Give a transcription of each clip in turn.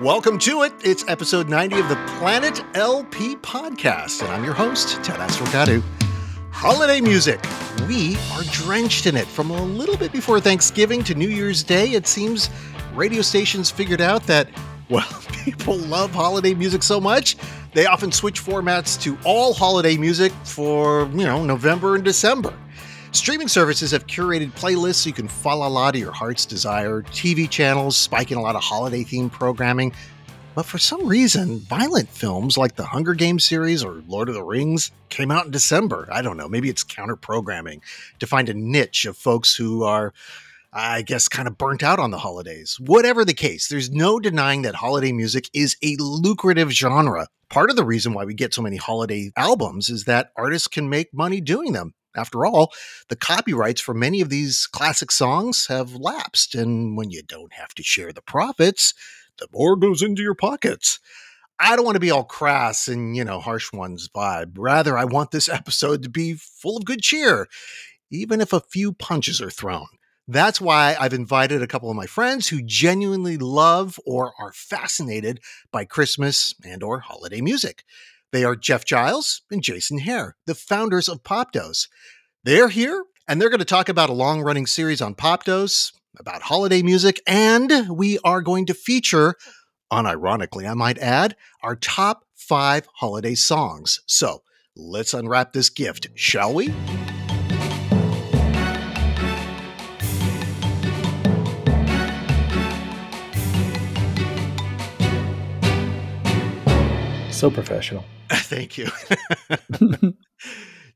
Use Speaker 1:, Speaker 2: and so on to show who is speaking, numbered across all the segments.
Speaker 1: Welcome to it. It's episode 90 of the Planet LP podcast, and I'm your host, Ted Asregadoo. Holiday music. We are drenched in it. From a little bit before Thanksgiving to New Year's Day, it seems radio stations figured out that, well, people love holiday music so much, they often switch formats to all holiday music for, you know, November and December. Streaming services have curated playlists so you can fa la la to your heart's desire, TV channels spiking a lot of holiday themed programming. But for some reason, violent films like the Hunger Games series or Lord of the Rings came out in December. I don't know, maybe it's counter programming to find a niche of folks who are, I guess, kind of burnt out on the holidays. Whatever the case, there's no denying that holiday music is a lucrative genre. Part of the reason why we get so many holiday albums is that artists can make money doing them. After all, the copyrights for many of these classic songs have lapsed, and when you don't have to share the profits, the more goes into your pockets. I don't want to be all crass and, you know, harsh ones vibe. Rather, I want this episode to be full of good cheer, even if a few punches are thrown. That's why I've invited a couple of my friends who genuinely love or are fascinated by Christmas and or holiday music. They are Jeff Giles and Jason Hare, the founders of Popdose. They're here and they're going to talk about a long running series on Popdose, about holiday music, and we are going to feature, unironically, I might add, our top five holiday songs. So let's unwrap this gift, shall we?
Speaker 2: So professional.
Speaker 1: Thank you.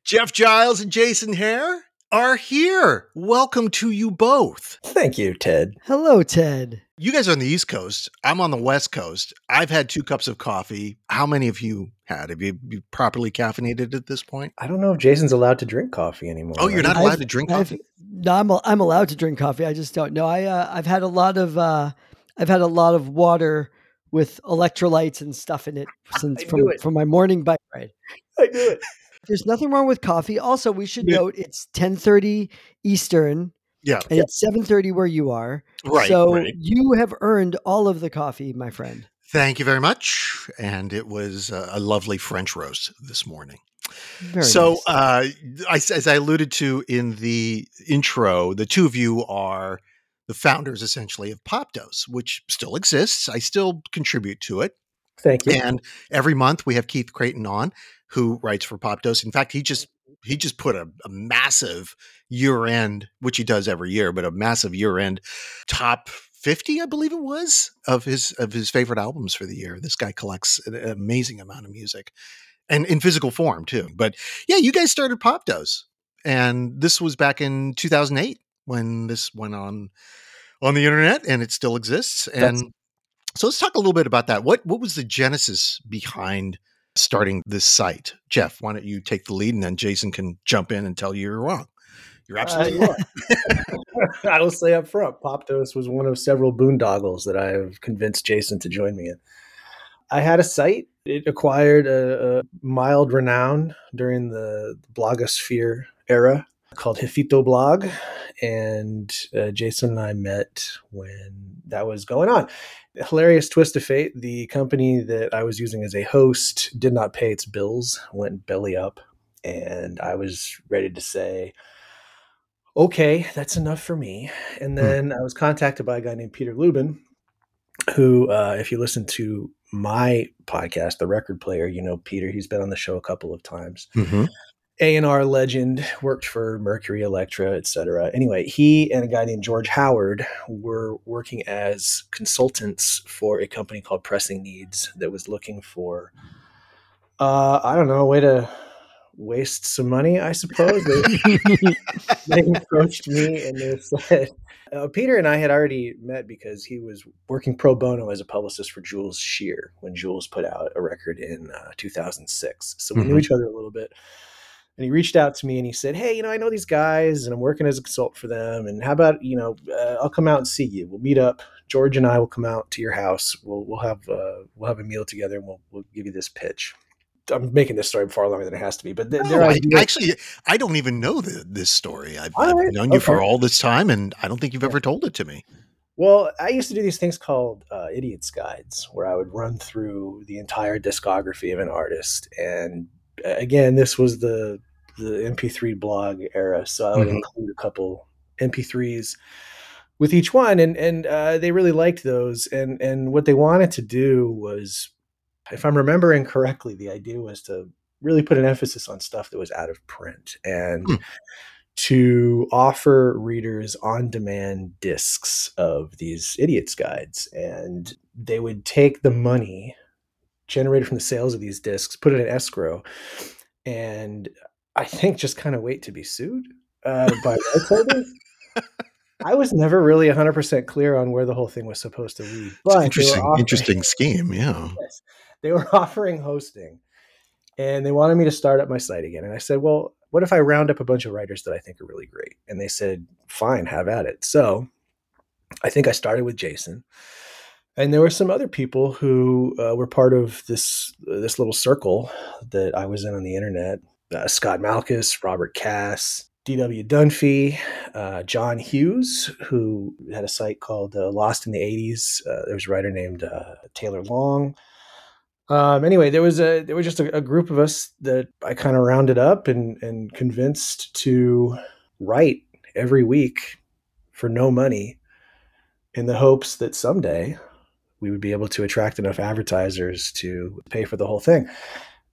Speaker 1: Jeff Giles and Jason Hare are here. Welcome to you both.
Speaker 2: Thank you, Ted.
Speaker 3: Hello, Ted.
Speaker 1: You guys are on the East Coast. I'm on the West Coast. I've had two cups of coffee. How many of you had? Have you, you properly caffeinated at this point?
Speaker 2: I don't know if Jason's allowed to drink coffee anymore.
Speaker 1: Oh, you're not allowed
Speaker 3: I've-
Speaker 1: to drink
Speaker 3: I've-
Speaker 1: coffee?
Speaker 3: No, I'm I'm allowed to drink coffee. I just don't know. I uh, I've had a lot of uh, I've had a lot of water with electrolytes and stuff in it since from
Speaker 2: it.
Speaker 3: from my morning bike ride.
Speaker 2: I knew it.
Speaker 3: There's nothing wrong with coffee. Also, we should
Speaker 1: Yeah.
Speaker 3: note it's 10:30 Eastern
Speaker 1: Yeah,
Speaker 3: and it's 7:30 where you are.
Speaker 1: right.
Speaker 3: so
Speaker 1: right.
Speaker 3: you have earned all of the coffee, my friend.
Speaker 1: Thank you very much. And it was a lovely French roast this morning.
Speaker 3: Very
Speaker 1: so,
Speaker 3: nice.
Speaker 1: uh, I, as I alluded to in the intro, the two of you are the founders essentially of Popdose, which still exists. I still contribute to it.
Speaker 2: Thank you.
Speaker 1: And every month we have Keith Creighton on, who writes for Popdose. In fact, he just he just put a, a massive year end, which he does every year, but a massive year end top 50, I believe it was, of his of his favorite albums for the year. This guy collects an amazing amount of music. And in physical form too. But yeah, you guys started Popdose. And this was back in 2008 when this went on on the internet and it still exists. And
Speaker 2: That's-
Speaker 1: so let's talk a little bit about that. What what was the genesis behind starting this site? Jeff, why don't you take the lead and then Jason can jump in and tell you you're wrong. You're absolutely
Speaker 2: Uh, I will say up front, Popdose was one of several boondoggles that I have convinced Jason to join me in. I had a site. It acquired a, a mild renown during the blogosphere era called Jefito Blog. And uh, Jason and I met when that was going on. Hilarious twist of fate. The company that I was using as a host did not pay its bills, went belly up. And I was ready to say, okay, that's enough for me. And then I was contacted by a guy named Peter Lubin, who, uh, if you listen to my podcast, The Record Player, you know Peter. He's been on the show a couple of times.
Speaker 1: Mhm.
Speaker 2: A&R legend, worked for Mercury, Elektra, etc. Anyway, he and a guy named George Howard were working as consultants for a company called Pressing Needs that was looking for, uh, I don't know, a way to waste some money, I suppose. They, they approached me and they said, uh, Peter and I had already met because he was working pro bono as a publicist for Jules Shear when Jules put out a record in uh, 2006. So we knew
Speaker 1: Mhm.
Speaker 2: each other a little bit. And he reached out to me and he said, Hey, you know, I know these guys and I'm working as a consultant for them. And how about, you know, uh, I'll come out and see you. We'll meet up. George and I will come out to your house. We'll, we'll have, uh, we'll have a meal together and we'll, we'll give you this pitch. I'm making this story far longer than it has to be, but th-
Speaker 1: No, I, actually, I don't even know the, this story. I've, I've
Speaker 2: right,
Speaker 1: known you for all this time, and I don't think you've ever told it to me.
Speaker 2: Well, I used to do these things called uh, idiots guides, where I would run through the entire discography of an artist. And uh, again, this was the the MP3 blog era, so I would
Speaker 1: Mhm.
Speaker 2: include a couple MP3s with each one, and and uh, they really liked those. And and what they wanted to do was, if I'm remembering correctly, the idea was to really put an emphasis on stuff that was out of print and
Speaker 1: Hmm.
Speaker 2: to offer readers on demand discs of these idiots guides and they would take the money generated from the sales of these discs put it in escrow and i think just kind of wait to be sued uh, by rights holders i was never really 100% clear on where the whole thing was supposed to lead but
Speaker 1: interesting,
Speaker 2: offering-
Speaker 1: interesting scheme. Yeah.
Speaker 2: Yes. They were offering hosting and they wanted me to start up my site again. And I said, well, what if I round up a bunch of writers that I think are really great? And they said, fine, have at it. So I think I started with Jason. And there were some other people who uh, were part of this this little circle that I was in on the internet. Uh, Scott Malchus, Robert Cass, D.W. Dunphy, uh, John Hughes, who had a site called uh, Lost in the 80s. Uh, there was a writer named uh, Taylor Long. Um, anyway, there was a there was just a, a group of us that I kind of rounded up and and convinced to write every week for no money, in the hopes that someday we would be able to attract enough advertisers to pay for the whole thing.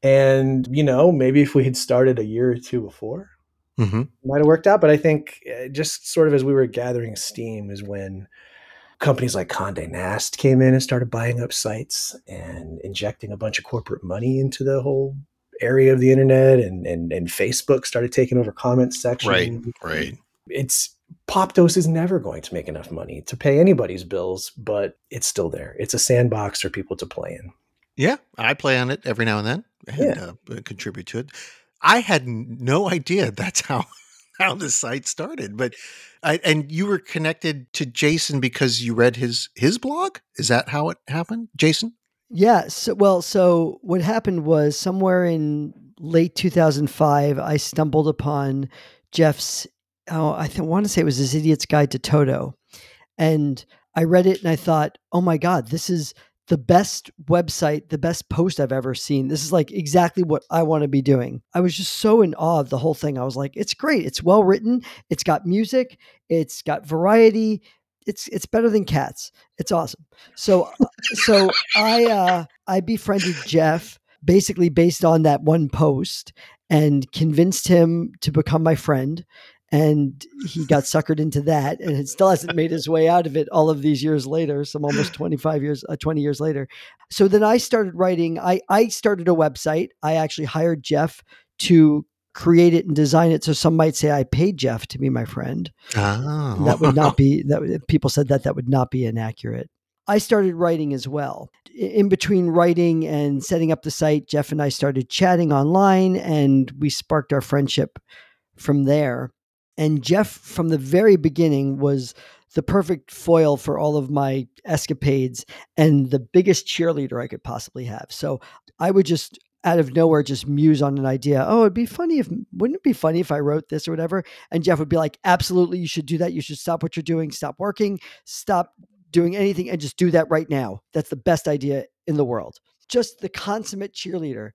Speaker 2: And you know, maybe if we had started a year or two before,
Speaker 1: hmm
Speaker 2: it might have worked out. But I think uh, just sort of as we were gathering steam is when companies like Condé Nast came in and started buying up sites and injecting a bunch of corporate money into the whole area of the internet and and, and Facebook started taking over comment section.
Speaker 1: Right. Right.
Speaker 2: It's Popdose is never going to make enough money to pay anybody's bills, but it's still there. It's a sandbox for people to play in.
Speaker 1: Yeah, I play on it every now and then and
Speaker 2: Yeah.
Speaker 1: uh, contribute to it. I had no idea that's how how the site started, but I, and you were connected to Jason because you read his his blog. Is that how it happened, Jason?
Speaker 3: Yeah. So, well, so what happened was somewhere in late 2005, I stumbled upon Jeff's, oh, I th- want to say it was his Idiot's Guide to Toto. And I read it and I thought, oh my God, this is the best website, the best post I've ever seen. This is like exactly what I want to be doing. I was just so in awe of the whole thing. I was like, it's great. It's well written. It's got music. It's got variety. It's it's better than cats. It's awesome. So so I uh, I befriended Jeff basically based on that one post and convinced him to become my friend. And he got suckered into that, and it still hasn't made his way out of it all of these years later. Some almost twenty five years, uh, twenty years later. So then I started writing. I I started a website. I actually hired Jeff to create it and design it. So some might say I paid Jeff to be my friend.
Speaker 1: Oh,
Speaker 3: That would not be that. People said that, that would not be inaccurate. I started writing as well. In between writing and setting up the site, Jeff and I started chatting online, and we sparked our friendship from there. And Jeff, from the very beginning, was the perfect foil for all of my escapades and the biggest cheerleader I could possibly have. So I would just out of nowhere just muse on an idea. Oh, it'd be funny if wouldn't it be funny if I wrote this or whatever? And Jeff would be like, "Absolutely, you should do that. You should stop what you're doing, stop working, stop doing anything and just do that right now. That's the best idea in the world." Just the consummate cheerleader.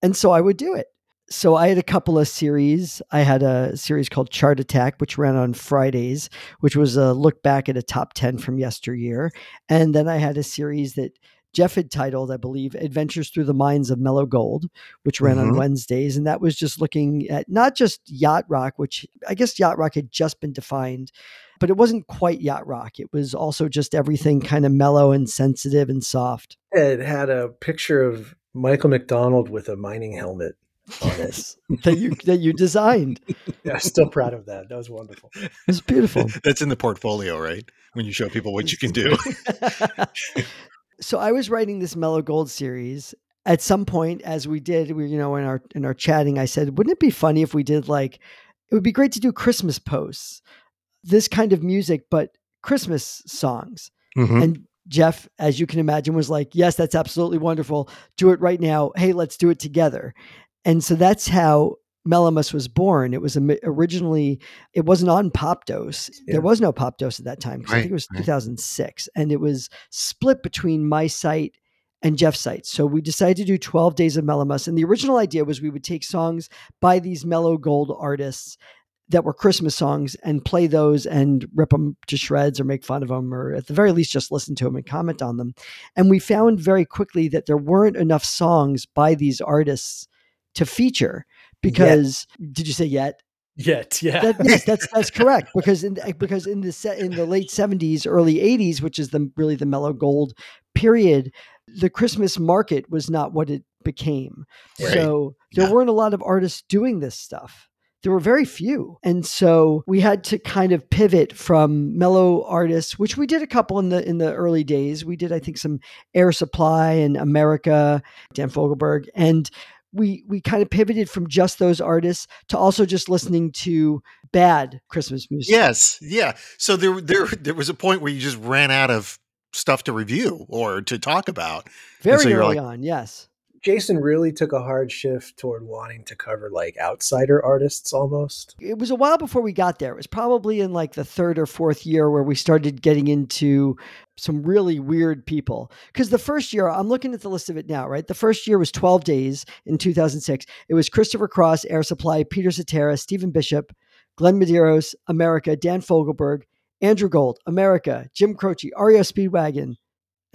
Speaker 3: And so I would do it. So I had a couple of series. I had a series called Chart Attack, which ran on Fridays, which was a look back at a top 10 from yesteryear. And then I had a series that Jeff had titled, I believe, Adventures Through the Mines of Mellow Gold, which ran on
Speaker 1: Mhm.
Speaker 3: Wednesdays. And that was just looking at not just yacht rock, which I guess yacht rock had just been defined, but it wasn't quite yacht rock. It was also just everything kind of mellow and sensitive and soft.
Speaker 2: It had a picture of Michael McDonald with a mining helmet on.
Speaker 3: Yes, that you that you designed.
Speaker 2: Yeah, I'm still proud of that. That was wonderful.
Speaker 3: It was beautiful.
Speaker 1: That's in the portfolio, right? When you show people what you can do.
Speaker 3: so I was writing this Mellow Gold series. At some point, as we did, we you know in our in our chatting, I said, "Wouldn't it be funny if we did like? It would be great to do Christmas posts, this kind of music, but Christmas songs."
Speaker 1: Mhm.
Speaker 3: And Jeff, as you can imagine, was like, "Yes, that's absolutely wonderful. Do it right now. Hey, let's do it together." And so that's how Mellowmas was born. It was originally it wasn't on Popdose. Yeah. There was no Popdose at that time right, I think it was right. 2006, and it was split between my site and Jeff's site. So we decided to do 12 days of Mellowmas. and the original idea was we would take songs by these mellow gold artists that were Christmas songs and play those and rip them to shreds or make fun of them or at the very least just listen to them and comment on them. And we found very quickly that there weren't enough songs by these artists to feature because yet. did you say yet?
Speaker 2: Yet, yeah.
Speaker 3: That, yes, that's that's correct because in eh, because in the set in the late 70s, early 80s, which is the really the mellow gold period, the Christmas market was not what it became. Right. So there yeah. weren't a lot of artists doing this stuff there were very few. And so we had to kind of pivot from mellow artists, which we did a couple in the in the early days. We did, I think, some Air Supply and America, Dan Fogelberg. And we we kind of pivoted from just those artists to also just listening to bad Christmas music.
Speaker 1: Yes. Yeah. So there there there was a point where you just ran out of stuff to review or to talk about.
Speaker 3: Very so early like, on, yes.
Speaker 2: Jason really took a hard shift toward wanting to cover like outsider artists almost.
Speaker 3: It was a while before we got there. It was probably in like the third or fourth year where we started getting into some really weird people. Because the first year, I'm looking at the list of it now, right? The first year was 12 days in 2006. It was Christopher Cross, Air Supply, Peter Cetera, Stephen Bishop, Glenn Medeiros, America, Dan Fogelberg, Andrew Gold, America, Jim Croce, REO Speedwagon,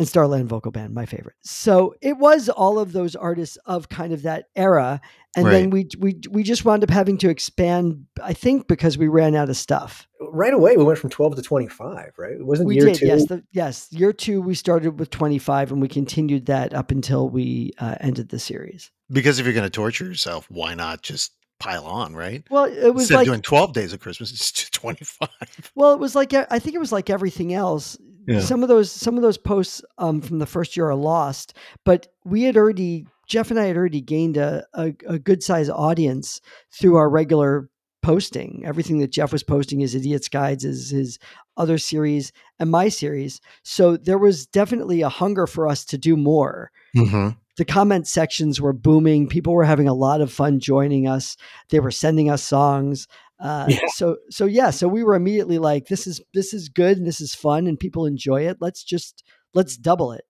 Speaker 3: and Starland Vocal Band, my favorite. So it was all of those artists of kind of that era, and right. then we we we just wound up having to expand. I think because we ran out of stuff.
Speaker 2: Right away, we went from twelve to twenty five. Right? It wasn't
Speaker 3: we
Speaker 2: year
Speaker 3: did,
Speaker 2: two.
Speaker 3: Yes, the, yes. Year two, we started with twenty five, and we continued that up until we uh, ended the series.
Speaker 1: Because if you're going to torture yourself, why not just pile on, right?
Speaker 3: Well, it was
Speaker 1: Instead
Speaker 3: like
Speaker 1: doing 12 days of Christmas, it's 25.
Speaker 3: Well, it was like I think it was like everything else. Yeah. Some of those some of those posts um, from the first year are lost, but we had already Jeff and I had already gained a, a, a good size audience through our regular posting. Everything that Jeff was posting, his Idiots Guides, his, his other series, and my series. So there was definitely a hunger for us to do more. Mm-hmm the comment sections were booming. People were having a lot of fun joining us. They were sending us songs. Uh, yeah. So so yeah, so we were immediately like, this is this is good and this is fun and people enjoy it. Let's just let's double it,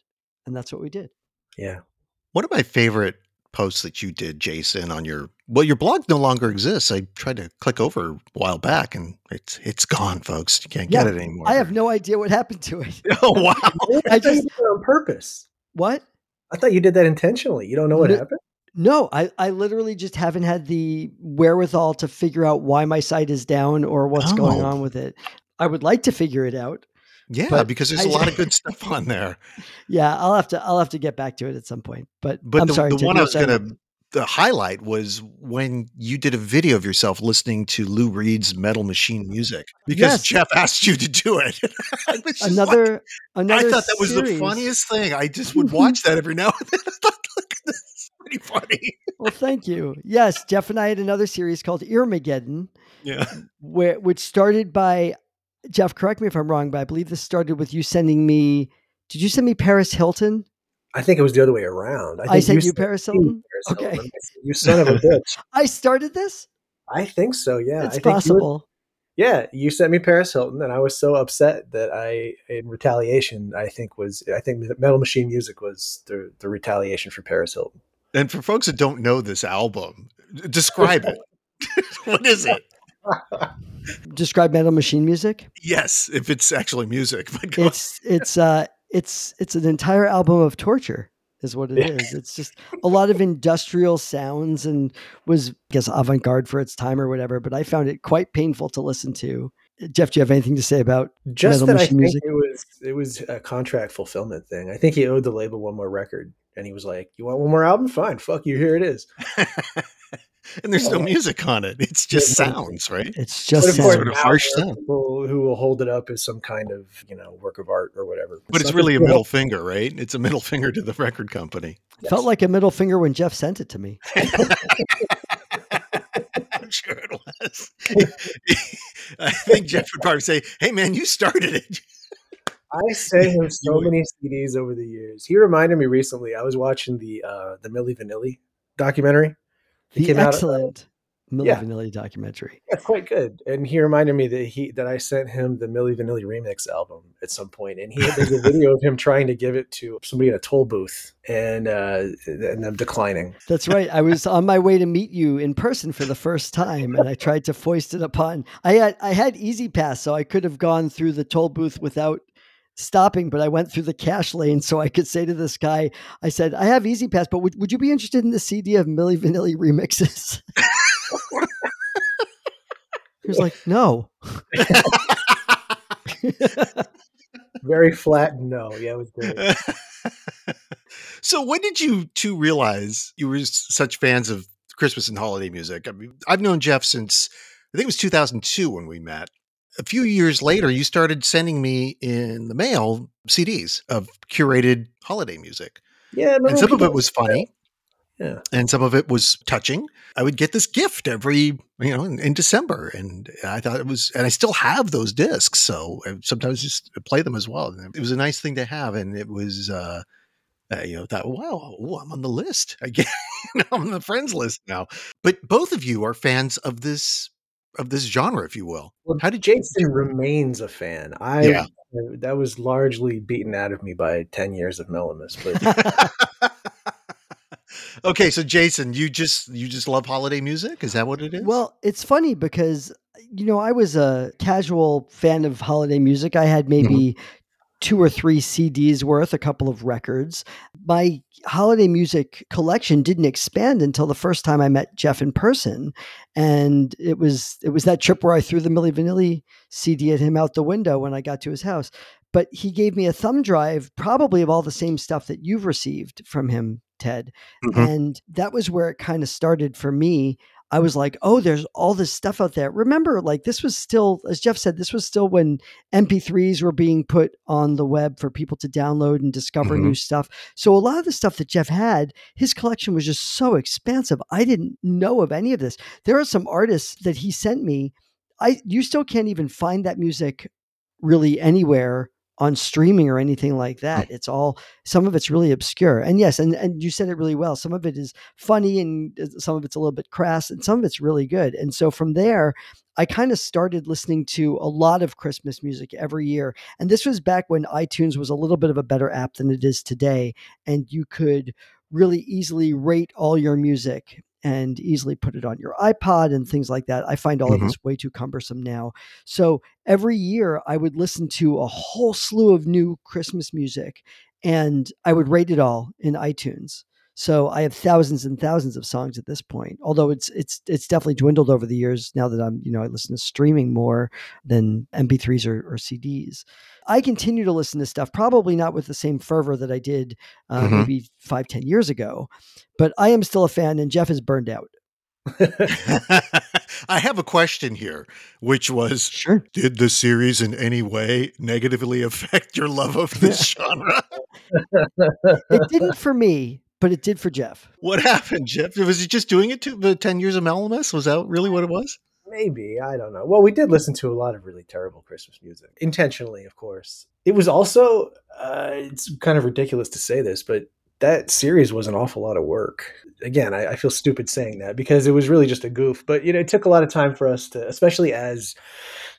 Speaker 3: and that's what we did.
Speaker 2: Yeah.
Speaker 1: One of my favorite posts that you did, Jason, on your well, your blog no longer exists. I tried to click over a while back, and it's it's gone, folks. You can't yeah, get it anymore.
Speaker 3: I have no idea what happened to it.
Speaker 1: oh wow!
Speaker 2: I just I did it on purpose.
Speaker 3: What?
Speaker 2: I thought you did that intentionally. You don't know what no, happened?
Speaker 3: No, I, I literally just haven't had the wherewithal to figure out why my site is down or what's oh. going on with it. I would like to figure it out.
Speaker 1: Yeah, because there's I, a lot of good stuff on there.
Speaker 3: Yeah, I'll have to I'll have to get back to it at some point. But
Speaker 1: but
Speaker 3: I'm
Speaker 1: the,
Speaker 3: sorry.
Speaker 1: The one I was gonna the highlight was when you did a video of yourself listening to Lou Reed's Metal Machine music because yes. Jeff asked you to do it.
Speaker 3: another, like, another.
Speaker 1: I thought that was the funniest thing. I just would watch that every now and then. I thought, look, this is pretty funny.
Speaker 3: well, thank you. Yes, Jeff and I had another series called Earmageddon.
Speaker 1: Yeah,
Speaker 3: where which started by Jeff. Correct me if I'm wrong, but I believe this started with you sending me. Did you send me Paris Hilton?
Speaker 2: I think it was the other way around.
Speaker 3: I, I sent you Paris Hilton. Okay,
Speaker 2: you son of a bitch.
Speaker 3: I started this.
Speaker 2: I think so. Yeah,
Speaker 3: it's possible.
Speaker 2: You yeah, you sent me Paris Hilton, and I was so upset that I, in retaliation, I think was I think Metal Machine Music was the the retaliation for Paris Hilton.
Speaker 1: And for folks that don't know this album, describe it. what is it?
Speaker 3: Describe Metal Machine Music.
Speaker 1: Yes, if it's actually music.
Speaker 3: it's it's uh it's it's an entire album of torture is what it is. It's just a lot of industrial sounds and was I guess avant-garde for its time or whatever, but I found it quite painful to listen to. Jeff, do you have anything to say about
Speaker 2: just that? I think
Speaker 3: music?
Speaker 2: it was it was a contract fulfillment thing. I think he owed the label one more record, and he was like, "You want one more album? Fine, fuck you. Here it is."
Speaker 1: and there's no music on it. It's just sounds, right?
Speaker 3: It's just
Speaker 1: sort of harsh sound.
Speaker 2: People who will hold it up as some kind of you know work of art or whatever.
Speaker 1: But it's, really a middle finger, right? It's a middle finger to the record company.
Speaker 3: Yes. Felt like a middle finger when Jeff sent it to me.
Speaker 1: I'm sure it was. I think Jeff would probably say, "Hey, man, you started it."
Speaker 2: I sent him so many CDs over the years. He reminded me recently. I was watching the uh, the Milli Vanilli documentary.
Speaker 3: He the excellent, Milli
Speaker 2: Yeah.
Speaker 3: Vanilli documentary.
Speaker 2: Yeah, quite good. And he reminded me that he that I sent him the Milli Vanilli remix album at some point. point, and he there's a video of him trying to give it to somebody in a toll booth, and uh, and them declining.
Speaker 3: That's right. I was on my way to meet you in person for the first time, and I tried to foist it upon. I had I had E-ZPass, so I could have gone through the toll booth without stopping, but I went through the cash lane so I could say to this guy, I said, "I have E-ZPass, but would, would you be interested in the CD of Milli Vanilli remixes?" he was like, "No."
Speaker 2: Very flat. No, yeah, it was great.
Speaker 1: so when did you two realize you were such fans of Christmas and holiday music? I mean, I've known Jeff since I think it was 2002 when we met. A few years later, you started sending me in the mail CDs of curated holiday music.
Speaker 2: Yeah,
Speaker 1: And some of it was funny.
Speaker 2: Yeah.
Speaker 1: And some of it was touching. I would get this gift every, you know, in, in December. And I thought it was, and I still have those discs. So I sometimes just play them as well. And it was a nice thing to have. And it was, uh, uh, you know, thought, wow, ooh, I'm on the list. I get, I'm on the friends list now. But both of you are fans of this, of this genre, if you will.
Speaker 2: Well,
Speaker 1: How did you?
Speaker 2: Jason remains a fan. I
Speaker 1: Yeah.
Speaker 2: Uh, that was largely beaten out of me by ten years of Mellowmas, but
Speaker 1: okay, so Jason, you just you just love holiday music? Is that what it is?
Speaker 3: Well, it's funny because you know I was a casual fan of holiday music. I had mm-hmm. maybe two or three CDs worth, a couple of records. My holiday music collection didn't expand until the first time I met Jeff in person, and it was it was that trip where I threw the Milli Vanilli CD at him out the window when I got to his house. But he gave me a thumb drive, probably of all the same stuff that you've received from him, Ted.
Speaker 1: Mhm.
Speaker 3: And that was where it kind of started for me. I was like, oh, there's all this stuff out there. Remember, like, this was still, as Jeff said, this was still when MP3s were being put on the web for people to download and discover
Speaker 1: Mhm.
Speaker 3: new stuff. So, a lot of the stuff that Jeff had, his collection was just so expansive. I didn't know of any of this. There are some artists that he sent me. I you still can't even find that music really anywhere on streaming or anything like that. It's all some of it's really obscure. And yes, and, and you said it really well. Some of it is funny and uh, some of it's a little bit crass and some of it's really good. And so from there, I kind of started listening to a lot of Christmas music every year. And this was back when iTunes was a little bit of a better app than it is today. And you could really easily rate all your music and easily put it on your iPod and things like that. I find all of
Speaker 1: Mhm.
Speaker 3: this way too cumbersome now. So every year I would listen to a whole slew of new Christmas music and I would rate it all in iTunes. So I have thousands and thousands of songs at this point. Although it's it's it's definitely dwindled over the years now that I'm, you know, I listen to streaming more than MP3s or, or CDs. I continue to listen to stuff, probably not with the same fervor that I did uh,
Speaker 1: Mhm.
Speaker 3: maybe five, ten years ago, but I am still a fan and Jeff is burned out.
Speaker 1: I have a question here, which was
Speaker 3: Sure.
Speaker 1: Did the series in any way negatively affect your love of this genre?
Speaker 3: It didn't for me, but it did for Jeff.
Speaker 1: What happened, Jeff? Was he just doing it to the 10 years of Mellowmas? Was that really what it was?
Speaker 2: Maybe I don't know. Well, we did listen to a lot of really terrible Christmas music, intentionally, of course. It was also uh, it's kind of ridiculous to say this, but that series was an awful lot of work. Again, I, I feel stupid saying that because it was really just a goof. But you know, it took a lot of time for us to, especially as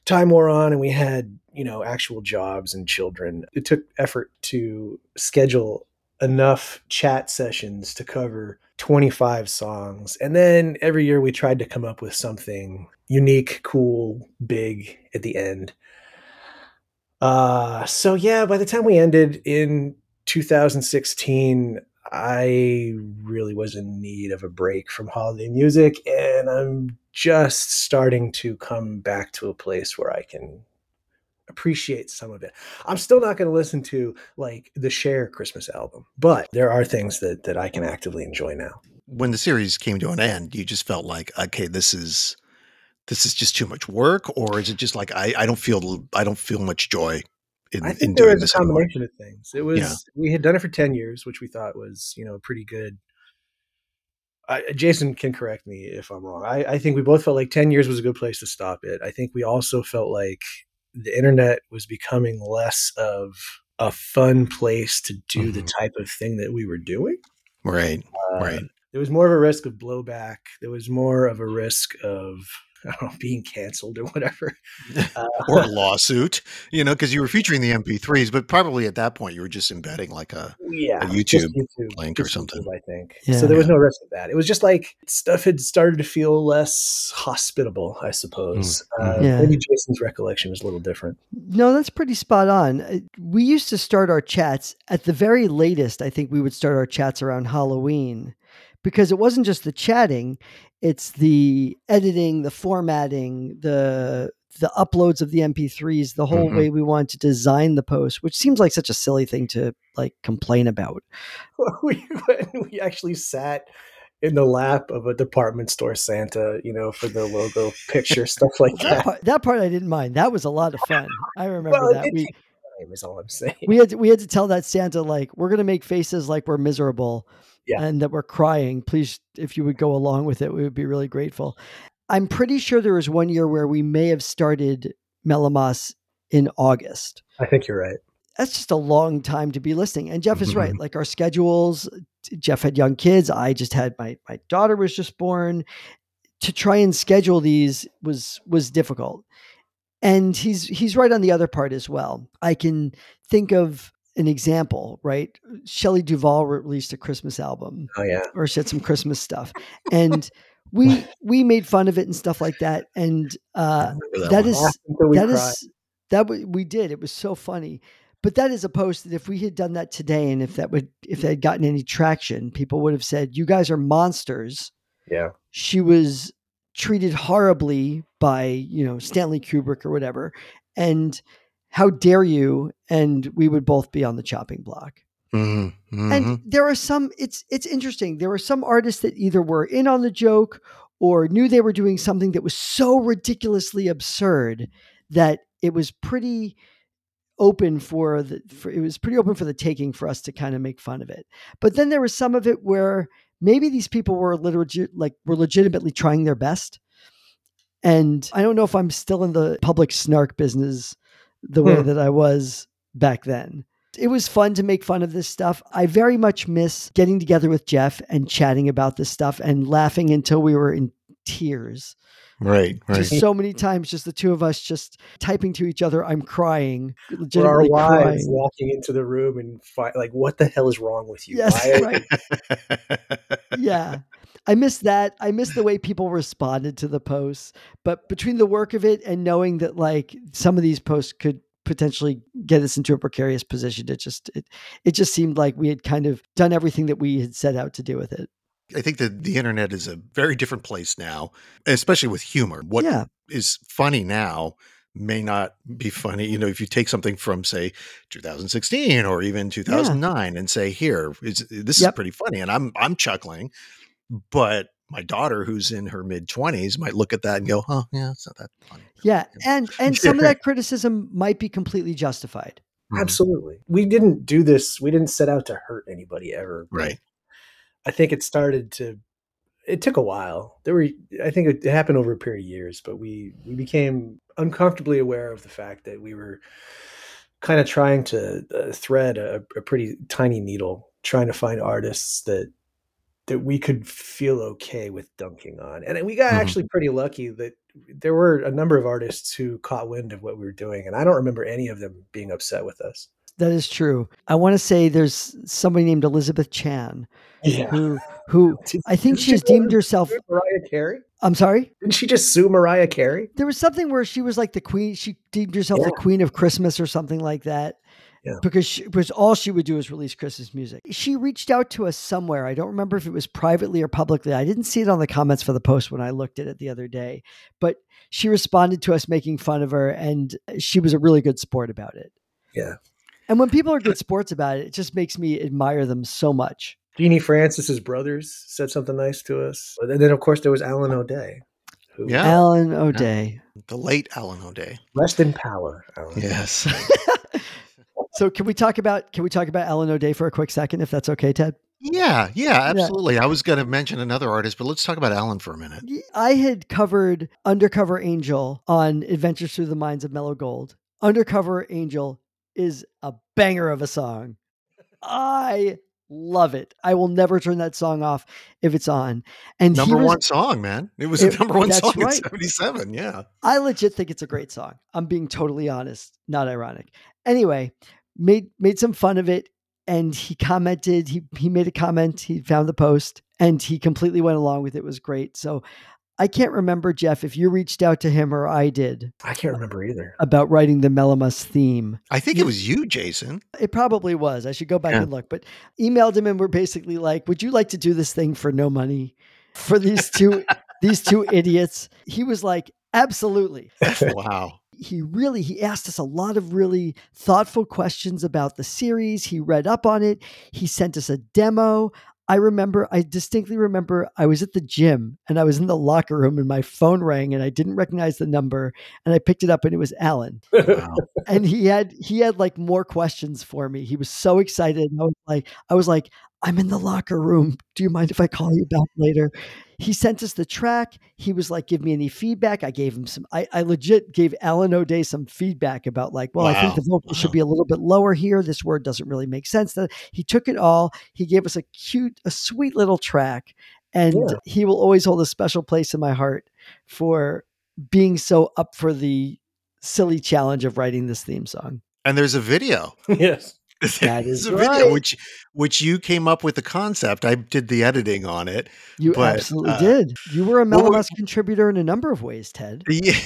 Speaker 2: time wore on and we had you know actual jobs and children. It took effort to schedule enough chat sessions to cover 25 songs. And then every year we tried to come up with something unique, cool, big at the end. Uh, so yeah, by the time we ended in 2016, I really was in need of a break from holiday music, and I'm just starting to come back to a place where I can appreciate some of it. I'm still not going to listen to like the Cher Christmas album, but there are things that that I can actively enjoy now.
Speaker 1: When the series came to an end, you just felt like, okay, this is this is just too much work, or is it just like I, I don't feel I don't feel much joy in,
Speaker 2: I
Speaker 1: in
Speaker 2: think there
Speaker 1: doing
Speaker 2: was a
Speaker 1: this anymore?
Speaker 2: of things. It was
Speaker 1: Yeah.
Speaker 2: we had done it for ten years, which we thought was you know pretty good. I, Jason can correct me if I'm wrong. I, I think we both felt like ten years was a good place to stop it. I think we also felt like the internet was becoming less of a fun place to do the
Speaker 1: Mhm.
Speaker 2: type of thing that we were doing.
Speaker 1: Right,
Speaker 2: Uh,
Speaker 1: right.
Speaker 2: there was more of a risk of blowback. There was more of a risk of I don't know, being canceled or whatever.
Speaker 1: Uh, or a lawsuit, you know, because you were featuring the MP3s, but probably at that point you were just embedding like a,
Speaker 2: yeah,
Speaker 1: a YouTube,
Speaker 2: YouTube,
Speaker 1: link or something.
Speaker 2: YouTube, I think.
Speaker 3: Yeah.
Speaker 2: So there was no risk of that. It was just like stuff had started to feel less hospitable, I suppose.
Speaker 1: Mm,
Speaker 2: Uh,
Speaker 3: mhm. Yeah.
Speaker 2: Maybe Jason's recollection was a little different.
Speaker 3: No, that's pretty spot on. Uh, We used to start our chats at the very latest. I think we would start our chats around Halloween because it wasn't just the chatting, it's the editing, the formatting, the the uploads of the MP3s, the whole
Speaker 1: Mhm.
Speaker 3: way we wanted to design the post, which seems like such a silly thing to like complain about.
Speaker 2: we we actually sat in the lap of a department store Santa, you know, for the logo picture, stuff like
Speaker 3: That
Speaker 2: that.
Speaker 3: part, that part I didn't mind. That was a lot of fun. I remember
Speaker 2: Well,
Speaker 3: that. We
Speaker 2: is all I'm saying.
Speaker 3: we had to, we had to tell that Santa like we're gonna make faces like we're miserable,
Speaker 2: Yeah.
Speaker 3: and that we're crying. Please, if you would go along with it, we would be really grateful. I'm pretty sure there was one year where we may have started Mellowmas in August.
Speaker 2: I think you're right.
Speaker 3: That's just a long time to be listening. And Jeff is right.
Speaker 1: Mhm.
Speaker 3: Like our schedules, Jeff had young kids. I just had my my daughter was just born. To try and schedule these was was difficult. And he's he's right on the other part as well. I can think of an example, right? Shelley Duvall released a Christmas album
Speaker 2: Oh yeah.
Speaker 3: or she had some Christmas stuff. And we we made fun of it and stuff like that. And uh that
Speaker 1: one.
Speaker 3: is that
Speaker 2: cried.
Speaker 3: is that w- we did. It was so funny. But that is a post that if we had done that today and if that would if that had gotten any traction, people would have said, You guys are monsters.
Speaker 2: yeah.
Speaker 3: She was treated horribly by, you know, Stanley Kubrick or whatever. And how dare you? And we would both be on the chopping block.
Speaker 1: Mhm, mhm.
Speaker 3: And there are some it's it's interesting. There were some artists that either were in on the joke or knew they were doing something that was so ridiculously absurd that it was pretty open for the for, it was pretty open for the taking for us to kind of make fun of it. But then there was some of it where maybe these people were literally like were legitimately trying their best. And I don't know if I'm still in the public snark business the way
Speaker 2: Hmm.
Speaker 3: that I was back then. It was fun to make fun of this stuff. I very much miss getting together with Jeff and chatting about this stuff and laughing until we were in tears.
Speaker 1: right, right.
Speaker 3: Just so many times, just the two of us just typing to each other, I'm crying,
Speaker 2: Or our wives
Speaker 3: crying.
Speaker 2: walking into the room and fi- like, what the hell is wrong with you?
Speaker 3: Yes, right. yeah. I miss that. I miss the way people responded to the posts. But between the work of it and knowing that like some of these posts could potentially get us into a precarious position, it just it, it just seemed like we had kind of done everything that we had set out to do with it.
Speaker 1: I think that the internet is a very different place now, especially with humor. What is
Speaker 3: yeah.
Speaker 1: funny now may not be funny. You know, if you take something from say 2016 or even 2009 and say, "Here, is, this is pretty funny," and I'm I'm chuckling, but my daughter, who's in her mid 20s, might look at that and go, "Oh, yeah, it's not that funny."
Speaker 3: Yeah. And and some of that criticism might be completely justified.
Speaker 1: Mhm.
Speaker 2: Absolutely. We didn't do this. We didn't set out to hurt anybody ever.
Speaker 1: Right.
Speaker 2: I think it started to. It took a while. There were. I think it, it happened over a period of years, but we we became uncomfortably aware of the fact that we were kind of trying to uh, thread a, a pretty tiny needle, trying to find artists that that we could feel okay with dunking on. And we got
Speaker 1: Mhm.
Speaker 2: actually pretty lucky that there were a number of artists who caught wind of what we were doing, and I don't remember any of them being upset with us.
Speaker 3: That is true. I want to say there's somebody named Elizabeth Chan
Speaker 2: Yeah.
Speaker 3: who who I think
Speaker 2: she's
Speaker 3: she deemed herself
Speaker 2: Mariah Carey.
Speaker 3: I'm sorry?
Speaker 2: Didn't she just sue Mariah Carey?
Speaker 3: There was something where she was like the queen. She deemed herself the queen of Christmas or something like that.
Speaker 2: Yeah.
Speaker 3: Because she, because all she would do is release Christmas music. She reached out to us somewhere. I don't remember if it was privately or publicly. I didn't see it on the comments for the post when I looked at it the other day. But she responded to us making fun of her, and she was a really good sport about it.
Speaker 2: Yeah.
Speaker 3: And when people are good sports about it, it just makes me admire them so much.
Speaker 2: Jeannie Francis's brothers said something nice to us. And then, of course, there was Alan O'Day. Who,
Speaker 1: Yeah.
Speaker 3: Alan O'Day.
Speaker 1: The late Alan O'Day.
Speaker 2: Rest in power, Alan.
Speaker 1: Yes.
Speaker 3: So can we talk about can we talk about Alan O'Day for a quick second, if that's okay, Ted?
Speaker 1: yeah, yeah, absolutely. I was going to mention another artist, but let's talk about Alan for a minute.
Speaker 3: I had covered Undercover Angel on Adventures Through the Minds of Mellow Gold. Undercover Angel is a banger of a song. I Love it. I will never turn that song off if it's on. And
Speaker 1: number
Speaker 3: was,
Speaker 1: one song, man. It was
Speaker 3: It-
Speaker 1: the number one song
Speaker 3: right.
Speaker 1: in 77. Yeah.
Speaker 3: I legit think it's a great song. I'm being totally honest, not ironic. Anyway, made made some fun of it and he commented, he he made a comment, he found the post and he completely went along with it. It was great. So I can't remember Jeff if you reached out to him or I did
Speaker 2: I can't remember either.
Speaker 3: about writing the Mellowmas theme.
Speaker 1: I think it was you, Jason.
Speaker 3: It probably was. I should go back
Speaker 1: Yeah.
Speaker 3: and look, but emailed him and we're basically like, "Would you like to do this thing for no money for these two these two idiots?" He was like, "Absolutely."
Speaker 1: wow.
Speaker 3: He really he asked us a lot of really thoughtful questions about the series. He read up on it. He sent us a demo. I remember i distinctly remember i was at the gym and i was in the locker room and my phone rang and i didn't recognize the number and i picked it up and it was alan.
Speaker 1: Wow.
Speaker 3: and he had he had like more questions for me. He was so excited and i was like i was like i'm in the locker room. Do you mind if i call you back later he sent us the track. He was like give me any feedback. I gave him some i, I legit gave alan o'day some feedback about like well i think the vocal should be a little bit lower here. This word doesn't really make sense. He took it all. He gave us a cute a sweet little track and
Speaker 2: Yeah.
Speaker 3: he will always hold a special place in my heart for being so up for the silly challenge of writing this theme song.
Speaker 1: And there's a video.
Speaker 2: yes.
Speaker 3: That
Speaker 1: There's a video
Speaker 3: right.
Speaker 1: which which you came up with the concept. I did the editing on it.
Speaker 3: You
Speaker 1: But,
Speaker 3: absolutely
Speaker 1: uh,
Speaker 3: did. You were a
Speaker 1: what
Speaker 3: Mellowmas contributor in a number of ways, Ted.
Speaker 1: Yeah.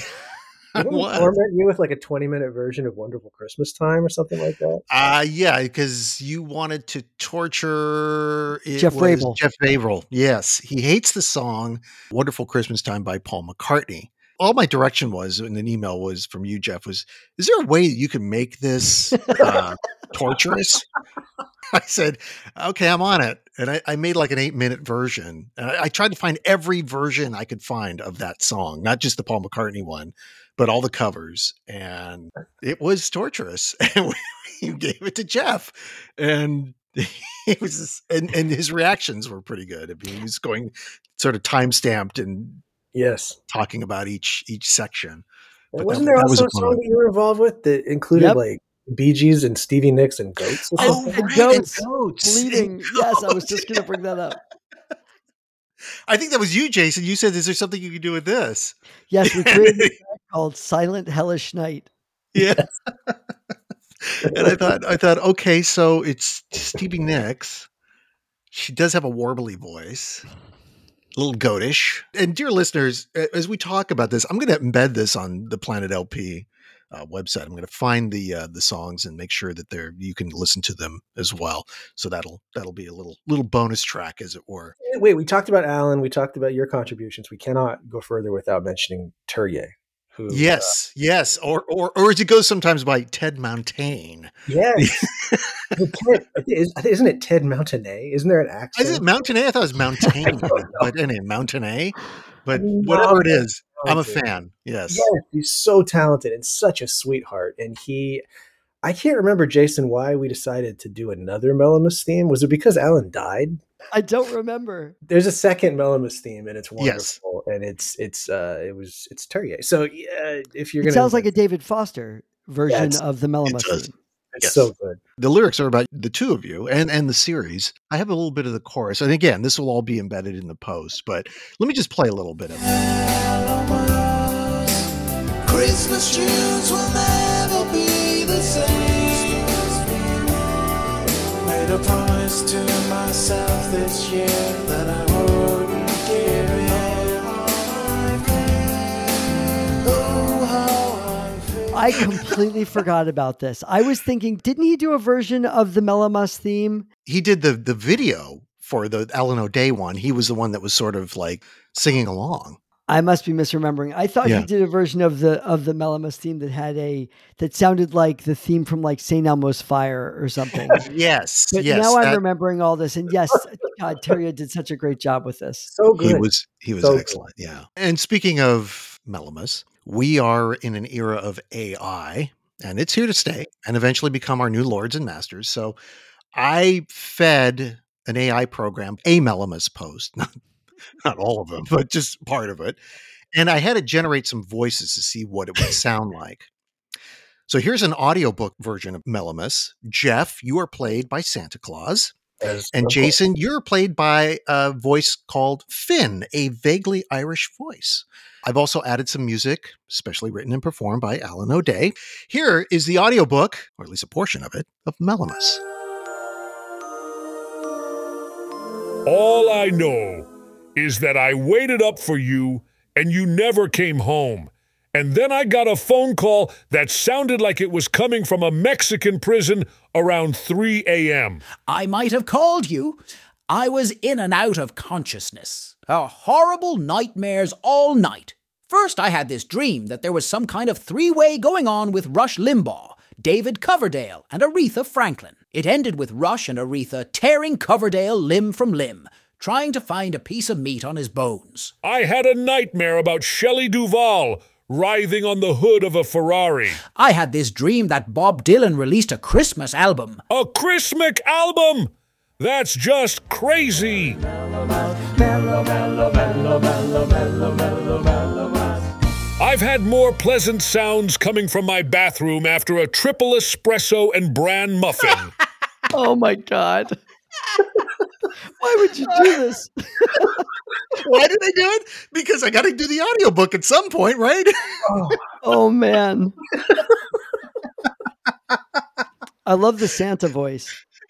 Speaker 1: I
Speaker 2: Didn't we format you with like a 20 minute version of Wonderful Christmas Time or something like that?
Speaker 1: Uh yeah, because you wanted to torture it
Speaker 3: Jeff
Speaker 1: was
Speaker 3: Rabel.
Speaker 1: Jeff Averill. Yes. He hates the song Wonderful Christmas Time by Paul McCartney. All my direction was in an email was from you, Jeff, was is there a way that you can make this uh, torturous? I said, okay, I'm on it. And I, I made like an eight minute version. And I, I tried to find every version I could find of that song, not just the Paul McCartney one, but all the covers. And it was torturous. And you gave it to Jeff. And he was and, and his reactions were pretty good. I mean, he was going sort of time stamped and
Speaker 2: Yes.
Speaker 1: talking about each each section. But
Speaker 2: wasn't
Speaker 1: that-
Speaker 2: there
Speaker 1: that
Speaker 2: also
Speaker 1: a
Speaker 2: a song that you were involved with that included
Speaker 3: Yep.
Speaker 2: like Bee Gees and Stevie Nicks and goats?
Speaker 1: Oh,
Speaker 2: something?
Speaker 3: and
Speaker 1: right, and
Speaker 3: goats
Speaker 1: goats, and
Speaker 3: Bleeding. Yes, I was just going to bring that up.
Speaker 1: I think that was you, Jason. You said, "Is there something you can do with this?"
Speaker 3: Yes, we created a track called Silent Hellish Night.
Speaker 1: Yeah. and I thought, I thought, okay, so it's Stevie Nicks. She does have a warbly voice, a little goatish. And dear listeners, as we talk about this, I'm going to embed this on the Planet LP uh, website. I'm going to find the uh, the songs and make sure that they're you can listen to them as well. So that'll that'll be a little little bonus track, as it were.
Speaker 2: Wait, we talked about Alan. We talked about your contributions. We cannot go further without mentioning Terje. Who, uh,
Speaker 1: Yes, yes, or or or as it goes sometimes by Ted Mountain.
Speaker 2: yes. Ted- is- isn't it Ted Mountainay? Isn't there an accent?
Speaker 1: Is it Mountain I thought it was Mountain, but anyway, Mountain A. But
Speaker 2: No,
Speaker 1: whatever it is, I'm a fan. Yes.
Speaker 2: Yes, he's so talented and such a sweetheart. And he, I can't remember, Jason, why we decided to do another Mellowmas theme. Was it because Alan died?
Speaker 3: I don't remember.
Speaker 2: There's a second Mellowmas theme, and it's
Speaker 1: Yes.
Speaker 2: wonderful. And it's it's uh it was it's Terje. So yeah, if you're
Speaker 3: It
Speaker 2: gonna,
Speaker 3: sounds like a David Foster version
Speaker 2: it's-
Speaker 3: of the Mellowmas
Speaker 1: does.
Speaker 3: theme.
Speaker 2: it's
Speaker 1: yes.
Speaker 2: so good.
Speaker 1: The lyrics are about the two of you and and the series. I have a little bit of the chorus, and again, this will all be embedded in the post. But let me just play a little bit of it.
Speaker 4: Christmas tunes will never Made a promise to myself this year that I wouldn't give in. Oh, I.
Speaker 3: I completely forgot about this. I was thinking, didn't he do a version of the Mellowmas theme?
Speaker 1: He did the the video for the Alan O'Day one. He was the one that was sort of like singing along.
Speaker 3: I must be misremembering. I thought
Speaker 1: Yeah.
Speaker 3: he did a version of the of the Mellowmas theme that had a that sounded like the theme from like St. Elmo's Fire or something.
Speaker 1: Yes,
Speaker 3: But
Speaker 1: yes.
Speaker 3: now I'm
Speaker 1: that-
Speaker 3: remembering all this, and yes, uh, God, Terry did such a great job with this.
Speaker 2: So good.
Speaker 1: he was he was
Speaker 2: So good.
Speaker 1: excellent. Yeah. And speaking of Mellowmas, we are in an era of AI, and it's here to stay, and eventually become our new lords and masters. So, I fed an AI program a Mellowmas post, not not all of them, but just part of it, and I had to generate some voices to see what it would sound like. So here's an audiobook version of Mellowmas. Jeff, you are played by Santa Claus.
Speaker 2: As-
Speaker 1: And. Jason, you're played by a voice called Finn, a vaguely Irish voice. I've also added some music, specially written and performed by Alan O'Day. Here is the audiobook, or at least a portion of it, of Mellowmas.
Speaker 5: All I know is that I waited up for you and you never came home. And then I got a phone call that sounded like it was coming from a Mexican prison around 3 a.m.
Speaker 6: I might have called you. I was in and out of consciousness. A horrible nightmares all night. First, I had this dream that there was some kind of three way going on with Rush Limbaugh, David Coverdale, and Aretha Franklin. It ended with Rush and Aretha tearing Coverdale limb from limb, trying to find a piece of meat on his bones.
Speaker 5: I had a nightmare about Shelley Duvall writhing on the hood of a Ferrari.
Speaker 6: I had this dream that Bob Dylan released a Christmas album.
Speaker 5: A Christmas album! That's just crazy! I've had more pleasant sounds coming from my bathroom after a triple espresso and bran muffin.
Speaker 3: Oh my god. Why would you do this?
Speaker 1: Why did I do it? Because I got to do the audiobook at some point, right?
Speaker 3: Oh, oh man. I love the Santa voice.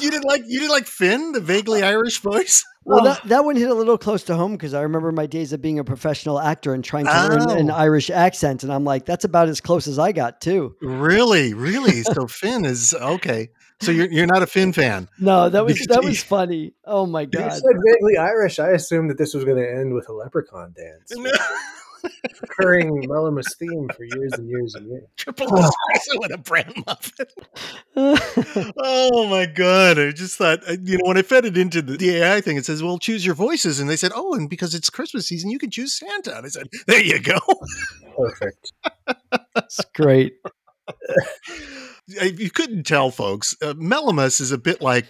Speaker 1: you didn't like you didn't like Fin, the vaguely Irish voice.
Speaker 3: Well, oh. that, that one hit a little close to home because I remember my days of being a professional actor and trying to learn oh. an
Speaker 1: Oh.
Speaker 3: Irish accent. And I'm like, that's about as close as I got, too.
Speaker 1: Really, really. So Fin is okay. So you're you're not a Fin fan.
Speaker 3: No, that was that was funny. Oh my god.
Speaker 2: You
Speaker 3: God.
Speaker 2: said vaguely Irish. I assumed that this was going to end with a leprechaun dance. Recurring Mellowmas theme for years and years and years.
Speaker 1: Triple espresso and a bran muffin. oh my god! I just thought, uh, you know, when I fed it into the, the AI thing, it says, "Well, choose your voices," and they said, "Oh, and because it's Christmas season, you can choose Santa." And I said, "There you go."
Speaker 2: Perfect.
Speaker 3: That's great.
Speaker 1: if you couldn't tell, folks, uh, Mellowmas is a bit like.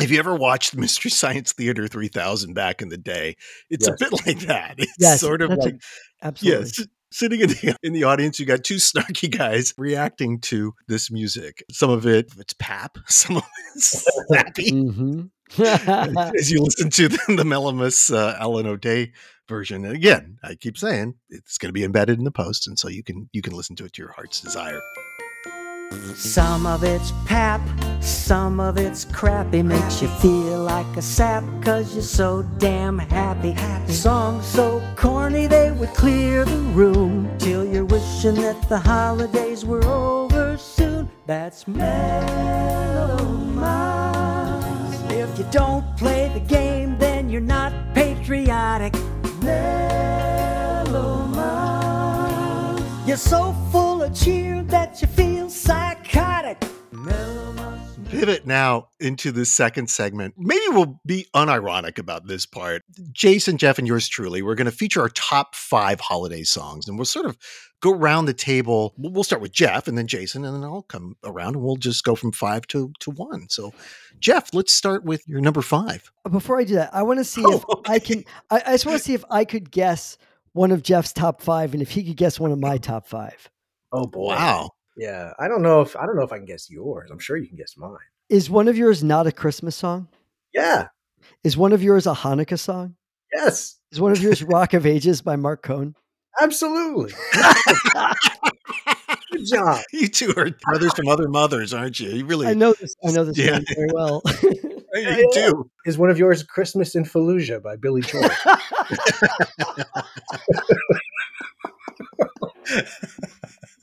Speaker 1: If you ever watched Mystery Science Theater 3000 back in the day, it's
Speaker 2: Yes.
Speaker 1: a bit like that. It's
Speaker 3: Yes,
Speaker 1: sort of
Speaker 3: a-
Speaker 1: like
Speaker 3: Absolutely.
Speaker 1: Yes. Sitting in the in the audience, you got two snarky guys reacting to this music. Some of it it's pap, some of it's sappy.
Speaker 3: hmm
Speaker 1: As you listen to the, the Mellowmas uh, Alan O'Day version, and again, I keep saying it's going to be embedded in the post, and so you can you can listen to it to your heart's desire.
Speaker 7: Some of it's pap, some of it's crappy. Makes you feel like a sap, cause you're so damn happy. Songs so corny they would clear the room. Till you're wishing that the holidays were over soon. That's Mellowmas. If you don't play the game, then you're not patriotic. Mellowmas. You're so full of cheer that you feel.
Speaker 1: Pivot now into the second segment. Maybe we'll be unironic about this part. Jason, Jeff, and yours truly, we're going to feature our top five holiday songs, and we'll sort of go around the table. We'll we'll start with Jeff, and then Jason, and then I'll come around, and we'll just go from five to to one. So, Jeff, let's start with your number five.
Speaker 3: Before I do that, I want to see
Speaker 1: Oh,
Speaker 3: if I can. I, I just want to see if I could guess one of Jeff's top five, and if he could guess one of my top five.
Speaker 2: Oh boy.
Speaker 1: Wow.
Speaker 2: Yeah. I don't know if I don't know if I can guess yours. I'm sure you can guess mine.
Speaker 3: Is one of yours not a Christmas song?
Speaker 2: Yeah.
Speaker 3: Is one of yours a Hanukkah song?
Speaker 2: Yes.
Speaker 3: Is one of yours Rock of Ages by Marc Cohn?
Speaker 2: Absolutely. Good job.
Speaker 1: You two are brothers from other mothers, aren't you? You really,
Speaker 3: I know this. I know this
Speaker 1: Yeah.
Speaker 3: song very well.
Speaker 1: you do.
Speaker 2: Is one of yours Christmas in Fallujah by Billy Joel?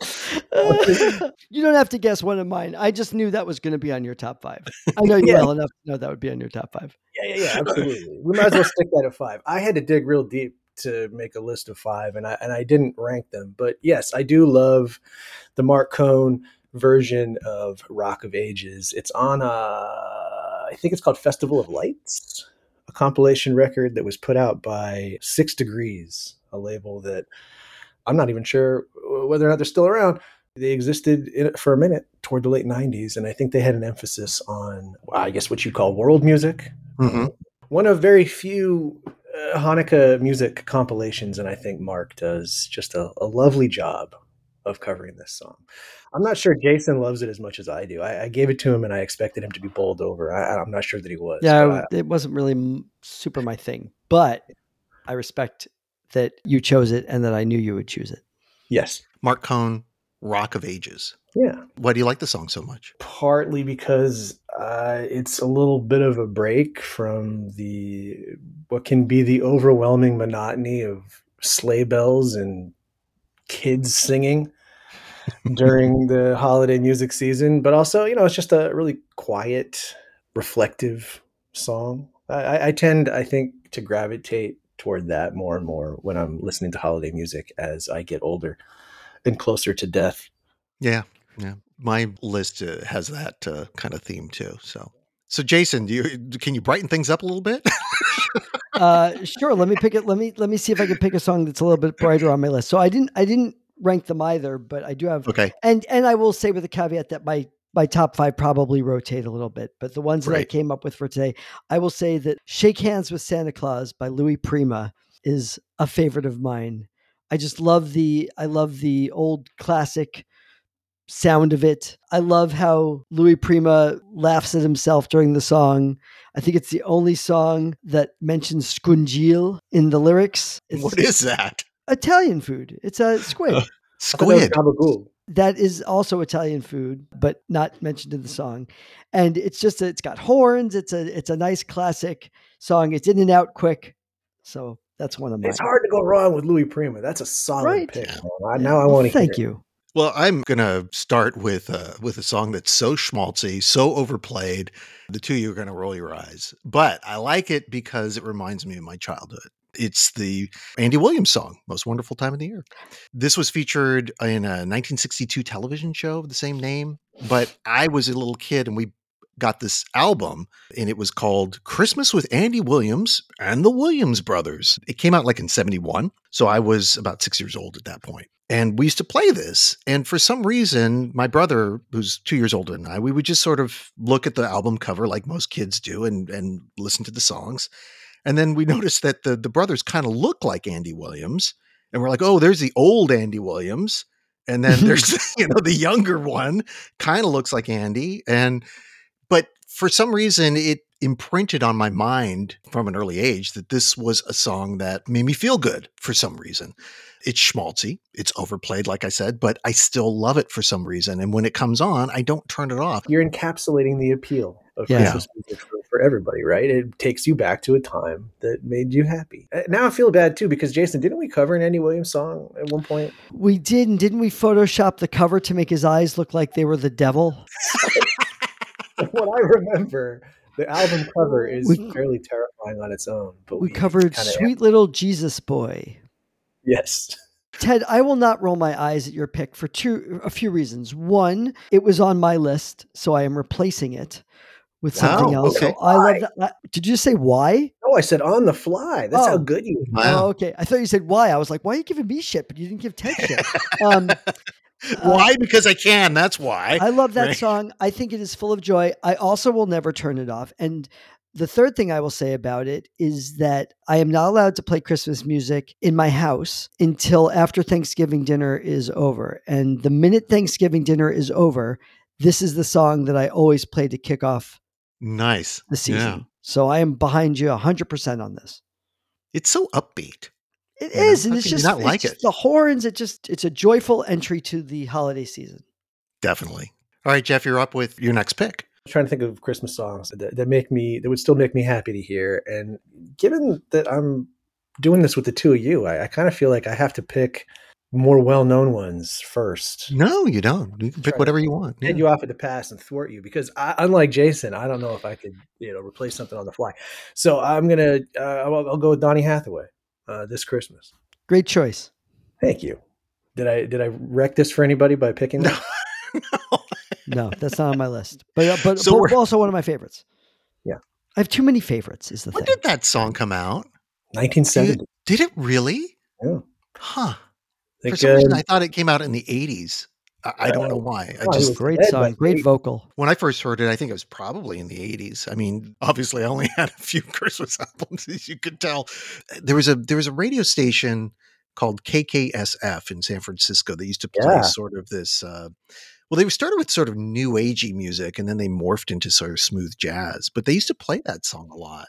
Speaker 3: you don't have to guess one of mine. I just knew that was going to be on your top five. I know you
Speaker 2: Yeah.
Speaker 3: well enough to know that would be on your top five.
Speaker 2: Yeah, yeah, yeah, absolutely. We might as well stick that at five. I had to dig real deep to make a list of five, and I and I didn't rank them. But yes, I do love the Marc Cohn version of Rock of Ages. It's on a, I think it's called Festival of Lights, a compilation record that was put out by Six Degrees, a label that I'm not even sure whether or not they're still around. They existed in, for a minute toward the late 90s, and I think they had an emphasis on, I guess, what you call world music.
Speaker 1: Mhm.
Speaker 2: One of very few uh, Hanukkah music compilations, and I think Mark does just a, a lovely job of covering this song. I'm not sure Jason loves it as much as I do. I, I gave it to him and I expected him to be bowled over. I, I'm not sure that he was.
Speaker 3: Yeah,
Speaker 2: I-
Speaker 3: it wasn't really super my thing, but I respect that you chose it and that I knew you would choose it.
Speaker 2: yes.
Speaker 1: Marc Cohn, Rock of Ages.
Speaker 2: Yeah.
Speaker 1: Why do you like the song so much?
Speaker 2: partly because uh, it's a little bit of a break from the what can be the overwhelming monotony of sleigh bells and kids singing during the holiday music season. But also, you know, it's just a really quiet, reflective song. I- I, I tend, I think, to gravitate toward that more and more when I'm listening to holiday music as I get older and closer to death.
Speaker 1: Yeah, yeah. My list uh, has that uh, kind of theme too. So, so Jason, do you can you brighten things up a little bit?
Speaker 3: Uh, sure. Let me pick it. Let me let me see if I can pick a song that's a little bit brighter on my list. So I didn't I didn't rank them either, but I do have
Speaker 1: okay.
Speaker 3: and and I will say with a caveat that my my top five probably rotate a little bit, but the ones that I came up with for today, I will say that "Shake Hands with Santa Claus" by Louis Prima is a favorite of mine. I just love the I love the old classic sound of it. I love how Louis Prima laughs at himself during the song. I think it's the only song that mentions scungil in the lyrics. It's
Speaker 1: what is that?
Speaker 3: Italian food? It's a squid.
Speaker 2: Uh, I thought that was
Speaker 1: Squid.
Speaker 2: gabagool.
Speaker 3: That is also Italian food, but not mentioned in the song. And it's just a, it's got horns. It's a it's a nice classic song. It's in and out quick. So that's one of mine.
Speaker 2: It's hard to go wrong with Louis Prima. That's a solid
Speaker 3: Right.
Speaker 2: pick.
Speaker 1: Yeah.
Speaker 2: I, now I want to.
Speaker 3: Thank you.
Speaker 1: Well, I'm gonna start with uh, with a song that's so schmaltzy, so overplayed. The two of you are gonna roll your eyes, but I like it because it reminds me of my childhood. It's the Andy Williams song, "Most Wonderful Time of the Year." This was featured in a 1962 television show of the same name. But I was a little kid, and we got this album, and it was called "Christmas with Andy Williams and the Williams Brothers." It came out like in '71, so I was about six years old at that point. And we used to play this. And for some reason, my brother, who's two years older than I, we would just sort of look at the album cover like most kids do and, and listen to the songs. And then we noticed that the, the brothers kind of look like Andy Williams. And we're like, oh, there's the old Andy Williams. And then there's, you know, the younger one kind of looks like Andy. And, but for some reason, it imprinted on my mind from an early age that this was a song that made me feel good for some reason. It's schmaltzy, it's overplayed, like I said, but I still love it for some reason. And when it comes on, I don't turn it off.
Speaker 2: You're encapsulating the appeal of
Speaker 3: Yeah.
Speaker 2: Christmas music for, everybody, right? It takes you back to a time that made you happy. Uh, Now I feel bad too because Jason, didn't we cover an Andy Williams song at one point?
Speaker 3: We did, and didn't we Photoshop the cover to make his eyes look like they were the devil?
Speaker 2: what I remember, the album cover is
Speaker 3: We-
Speaker 2: fairly terrifying on its own. But
Speaker 3: We covered
Speaker 2: kinda-
Speaker 3: "Sweet Little Jesus Boy."
Speaker 2: Yes.
Speaker 3: Ted, I will not roll my eyes at your pick for two a few reasons. One, it was on my list, so I am replacing it with something else.
Speaker 1: okay.
Speaker 3: So I love that. Did you say why?
Speaker 2: Oh, I said on the fly. That's how
Speaker 3: Oh.
Speaker 2: good you.
Speaker 1: Wow.
Speaker 3: Oh, okay. I thought you said why. I was like, why are you giving me shit, but you didn't give Ted shit? Um,
Speaker 1: why? Because I can. That's why.
Speaker 3: I love that
Speaker 1: Right.
Speaker 3: song. I think it is full of joy. I also will never turn it off. And the third thing I will say about it is that I am not allowed to play Christmas music in my house until after Thanksgiving dinner is over. And the minute Thanksgiving dinner is over, this is the song that I always play to kick off
Speaker 1: nice.
Speaker 3: the season.
Speaker 1: Yeah.
Speaker 3: So I am behind you 100% on this.
Speaker 1: It's so upbeat.
Speaker 3: It
Speaker 1: You know,
Speaker 3: and
Speaker 1: how
Speaker 3: it's just,
Speaker 1: not
Speaker 3: it's
Speaker 1: like
Speaker 3: just
Speaker 1: it?
Speaker 3: the horns. It just it's a joyful entry to the holiday season.
Speaker 1: Definitely. All right, Jeff, you're up with your next pick.
Speaker 2: I'm trying to think of Christmas songs that, that make me that would still make me happy to hear. And given that I'm doing this with the two of you, I, I kind of feel like I have to pick more well-known ones first.
Speaker 1: No, you don't. You can pick
Speaker 2: Try-
Speaker 1: whatever you want.
Speaker 2: Get
Speaker 1: Yeah.
Speaker 2: you offer to pass and thwart you because I, unlike Jason, I don't know if I could you know replace something on the fly. So I'm gonna uh, I'll, I'll go with Donny Hathaway uh, this Christmas.
Speaker 3: Great choice.
Speaker 2: Thank you. Did I did I wreck this for anybody by picking that?
Speaker 3: No, that's not on my list. But uh, but,
Speaker 1: So
Speaker 3: but also one of my favorites.
Speaker 2: Yeah.
Speaker 3: I have too many favorites. Is the
Speaker 1: When
Speaker 3: thing.
Speaker 1: did that song come out?
Speaker 2: 1970.
Speaker 1: Did it really?
Speaker 2: Yeah.
Speaker 1: Huh.
Speaker 2: Think,
Speaker 1: For some reason,
Speaker 2: uh,
Speaker 1: I thought it came out in the 80s. I, I don't know why. I
Speaker 2: Oh, it
Speaker 1: just
Speaker 3: Great
Speaker 2: dead
Speaker 3: song, great vocal.
Speaker 1: when I first heard it, I think it was probably in the 80s. I mean, obviously, I only had a few Christmas albums, as you could tell. There was a there was a radio station called KKSF in San Francisco that used to play
Speaker 2: Yeah.
Speaker 1: sort of this uh, Well, they started with sort of new agey music and then they morphed into sort of smooth jazz, but they used to play that song a lot.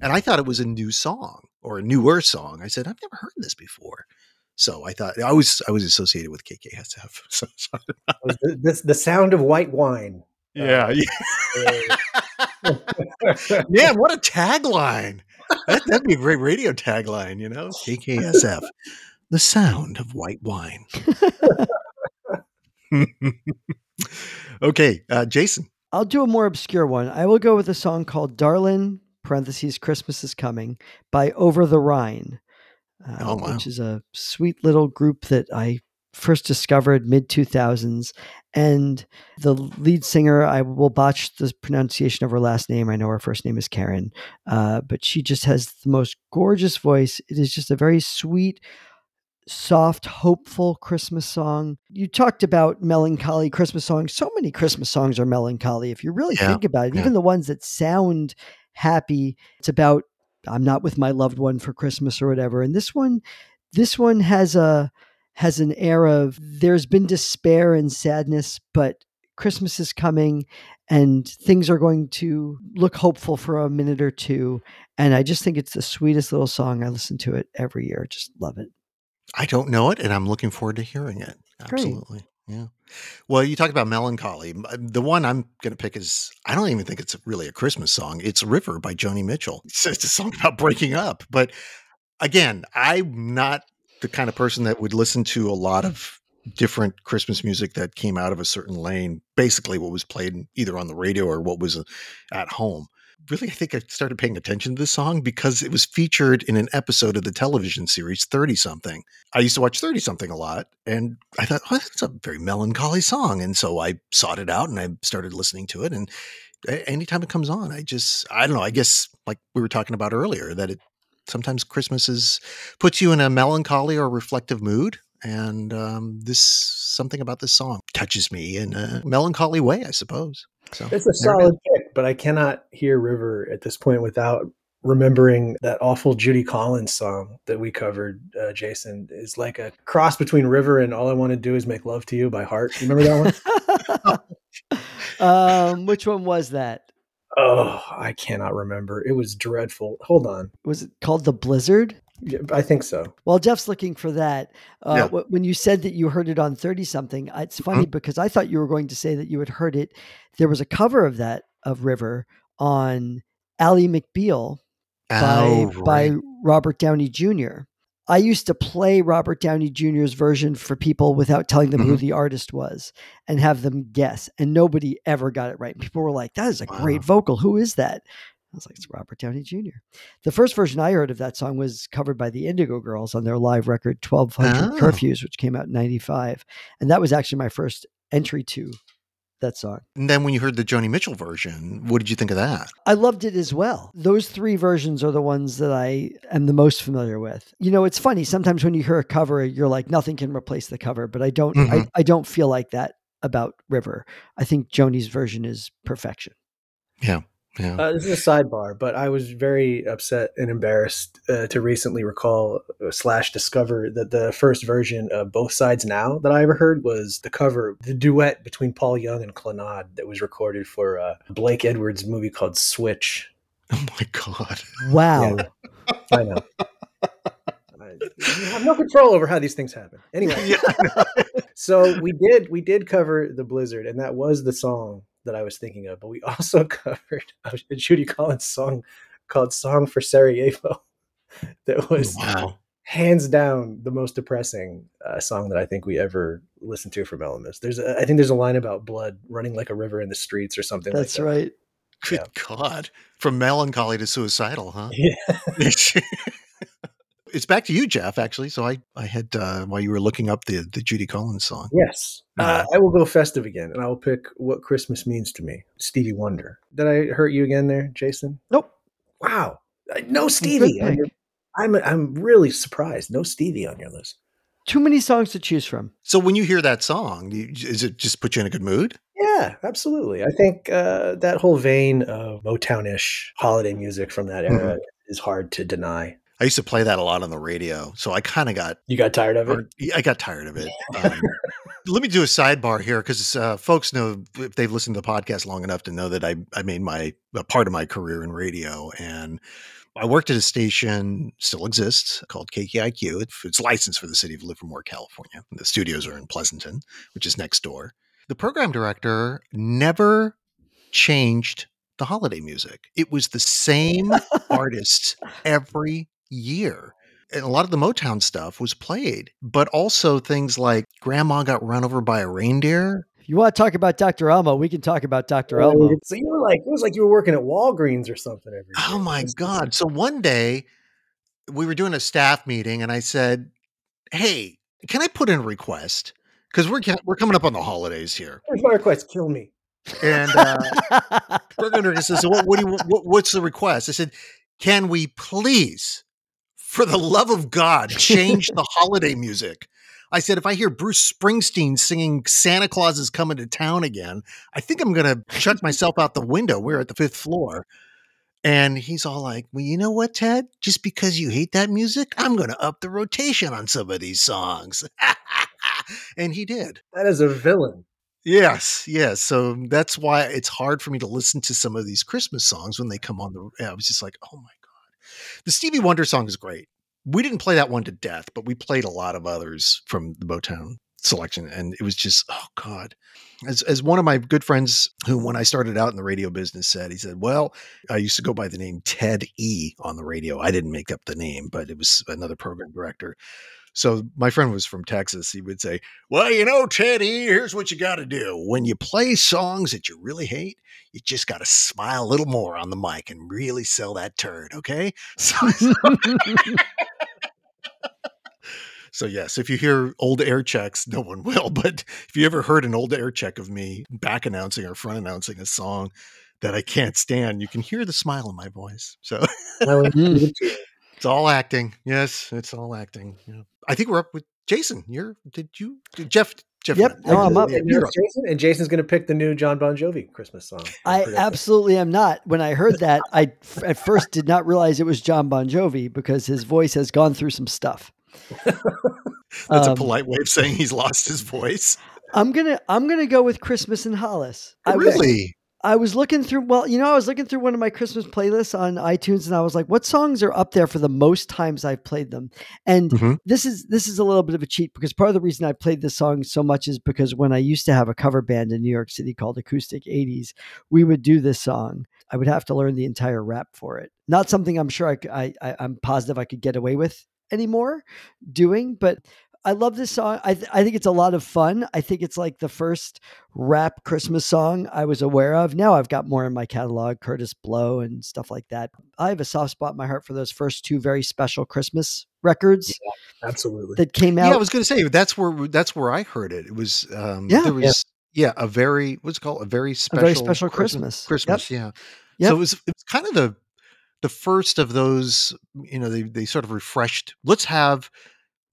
Speaker 1: And I thought it was a new song or a newer song. I said, I've never heard this before. So I thought I was I was associated with KKSF. So sorry.
Speaker 2: Was the, the sound of white wine.
Speaker 1: Yeah. Man, what a tagline. That, that'd be a great radio tagline, you know? KKSF. The sound of white wine. okay, uh, Jason.
Speaker 3: I'll do a more obscure one. I will go with a song called Darlin, parentheses, Christmas is Coming by Over the Rhine, uh,
Speaker 1: Oh, wow.
Speaker 3: which is a sweet little group that I first discovered mid 2000s. And the lead singer, I will botch the pronunciation of her last name. I know her first name is Karen, uh, but she just has the most gorgeous voice. It is just a very sweet, soft, hopeful Christmas song. You talked about melancholy Christmas songs. So many Christmas songs are melancholy. If you really
Speaker 1: Yeah,
Speaker 3: think about it,
Speaker 1: yeah.
Speaker 3: even the ones that sound happy, it's about I'm not with my loved one for Christmas or whatever. And this one, this one has a has an air of there's been despair and sadness, but Christmas is coming and things are going to look hopeful for a minute or two. And I just think it's the sweetest little song. I listen to it every year. Just love it.
Speaker 1: I don't know it, and I'm looking forward to hearing it.
Speaker 3: Great.
Speaker 1: Yeah. Well, you talked about melancholy. Uh, The one I'm going to pick is I don't even think it's really a Christmas song. It's River by Joni Mitchell. It's, it's a song about breaking up. But again, I'm not the kind of person that would listen to a lot of different Christmas music that came out of a certain lane, basically what was played either on the radio or what was uh, at home. Really, I think I started paying attention to this song because it was featured in an episode of the television series 30 something. I used to watch 30 something a lot and I thought, oh, that's a very melancholy song. And so I sought it out and I started listening to it. And anytime it comes on, I just, I don't know, I guess like we were talking about earlier, that it sometimes Christmas is puts you in a melancholy or reflective mood. And um, this, something about this song touches me in a melancholy way, I suppose. So
Speaker 2: It's a
Speaker 1: there it is.
Speaker 2: solid pick, but I cannot hear River at this point without remembering that awful Judy Collins song that we covered, uh, Jason. is like a cross between River and All I Want to Do Is Make Love to You by Heart. You remember that one?
Speaker 3: um, which one was that?
Speaker 2: oh, I cannot remember. It was dreadful. Hold on.
Speaker 3: Was it called The Blizzard?
Speaker 2: Yeah, I think so.
Speaker 3: While Jeff's looking for that, uh,
Speaker 1: Yeah.
Speaker 3: when you said that you heard it on 30 something, it's funny because I thought you were going to say that you had heard it. There was a cover of that, of River, on Ally McBeal by,
Speaker 1: Oh,
Speaker 3: by
Speaker 1: right.
Speaker 3: Robert Downey Jr. I used to play Robert Downey Jr.'s version for people without telling them who
Speaker 1: Mhm.
Speaker 3: the artist was and have them guess. And nobody ever got it right. People were like, that is a great vocal. Who is that? I was like, it's Robert Downey Jr. The first version I heard of that song was covered by the Indigo Girls on their live record 1200
Speaker 1: Oh.
Speaker 3: Curfews, which came out in 95. And that was actually my first entry to that song.
Speaker 1: And then when you heard the Joni Mitchell version, what did you think of that?
Speaker 3: I loved it as well. Those three versions are the ones that I am the most familiar with. You know, it's funny. Sometimes when you hear a cover, you're like, nothing can replace the cover, but I don't, I,
Speaker 1: Mhm.
Speaker 3: I don't feel like that about River. I think Joni's version is perfection.
Speaker 1: Yeah. Yeah.
Speaker 2: Uh, this is a sidebar, but I was very upset and embarrassed uh, to recently recall uh, slash discover that the first version of Both Sides Now that I ever heard was the cover, the duet between Paul Young and Clannad that was recorded for uh, Blake Edwards' movie called Switch.
Speaker 1: oh my God.
Speaker 3: Wow.
Speaker 2: I know. I have no control over how these things happen. Anyway, so we did we did cover the Blizzard, and that was the song that I was thinking of. But we also covered a Judy Collins song called "Song for Sarajevo," that was
Speaker 1: Wow.
Speaker 2: hands down the most depressing uh, song that I think we ever listened to from Mellowmas. There's a, I think there's a line about blood running like a river in the streets or something.
Speaker 3: That's
Speaker 2: like that.
Speaker 3: right.
Speaker 1: Good God. From melancholy to suicidal, huh?
Speaker 2: Yeah.
Speaker 1: It's back to you, Jeff, actually. So I, I had, uh, while you were looking up the, the Judy Collins song.
Speaker 2: Yes. Uh, I will go festive again, and I will pick what Christmas means to me. Stevie Wonder. Did I hurt you again there, Jason?
Speaker 3: Nope.
Speaker 2: Wow. Uh, No Stevie. your- I'm I'm really surprised. No Stevie on your list.
Speaker 3: Too many songs to choose from.
Speaker 1: So when you hear that song, you, is it just put you in a good mood?
Speaker 2: Yeah, absolutely. I think uh, that whole vein of Motown-ish holiday music from that era is hard to deny.
Speaker 1: I used to play that a lot on the radio. So I kind of got,
Speaker 2: You got tired of it?
Speaker 1: I got tired of it. Um, Let me do a sidebar here because uh, folks know if they've listened to the podcast long enough to know that I, I made my a part of my career in radio and I worked at a station, still exists, called KKIQ. It's, it's licensed for the city of Livermore, California. The studios are in Pleasanton, which is next door. The program director never changed the holiday music. It was the same artists every year. And a lot of the Motown stuff was played, but also things like Grandma Got Run Over by a Reindeer.
Speaker 3: If you want to talk about Dr. Elmo, we can talk about Dr. Elmo.
Speaker 2: So you were like, it was like you were working at Walgreens or something every day.
Speaker 1: Oh my God. So one day we were doing a staff meeting and I said, Hey, can I put in a request? Because we're, we're coming up on the holidays here.
Speaker 2: Here's my request. Kill me.
Speaker 1: And uh, program says, "So what, what do you? What, what's the request?" I said, "Can we please, for the love of God, change the holiday music?" I said, "If I hear Bruce Springsteen singing Santa Claus is coming to town again, I think I'm going to chuck myself out the window. We're at the fifth floor." And he's all like, "Well, you know what, Ted? Just because you hate that music, I'm going to up the rotation on some of these songs." and he did.
Speaker 2: That is a villain.
Speaker 1: Yes, yes. So that's why it's hard for me to listen to some of these Christmas songs when they come on the. I was just like, oh my god, the Stevie Wonder song is great. We didn't play that one to death, but we played a lot of others from the Motown selection, and it was just oh god. As as one of my good friends who, when I started out in the radio business, said, he said, "Well, I used to go by the name Ted E on the radio. I didn't make up the name, but it was another program director." So my friend was from Texas. He would say, well, you know, Teddy, here's what you got to do. When you play songs that you really hate, you just got to smile a little more on the mic and really sell that turd, okay? So, so yes, if you hear old air checks, no one will. But if you ever heard an old air check of me back announcing or front announcing a song that I can't stand, you can hear the smile in my voice. So
Speaker 3: Mm.
Speaker 1: it's all acting. Yes, it's all acting. Yeah. I think we're up with Jason. You're did you did Jeff Jeff
Speaker 3: Yep, no, I'm up.
Speaker 2: And,
Speaker 1: you're up.
Speaker 2: Jason, and Jason's going to pick the new John Bon Jovi Christmas song.
Speaker 3: I absolutely am not. When I heard that, I at first did not realize it was John Bon Jovi because his voice has gone through some stuff.
Speaker 1: That's a
Speaker 3: Um,
Speaker 1: polite way of saying he's lost his voice.
Speaker 3: I'm gonna I'm gonna go with Christmas in Hollis. I was
Speaker 1: really?
Speaker 3: I was looking through well, you know, I was looking through one of my Christmas playlists on iTunes and I was like, what songs are up there for the most times I've played them? And
Speaker 1: Mhm.
Speaker 3: this is this is a little bit of a cheat because part of the reason I played this song so much is because when I used to have a cover band in New York City called Acoustic 80s, we would do this song. I would have to learn the entire rap for it. Not something I'm sure I, I, I'm positive I could get away with anymore doing, but I love this song. I, th- I think it's a lot of fun. I think it's like the first rap Christmas song I was aware of. Now I've got more in my catalog, Kurtis Blow and stuff like that. I have a soft spot in my heart for those first two very special Christmas records
Speaker 2: Absolutely.
Speaker 3: that came out. Yeah.
Speaker 1: I was going to say that's where that's where I heard it. It was um
Speaker 3: Yeah.
Speaker 1: there was yeah, a very what's it called a very special
Speaker 3: very special Christmas.
Speaker 1: Christmas, yeah.
Speaker 3: Yep.
Speaker 1: So it was it was kind of the the first of those, you know, they they sort of refreshed. Let's have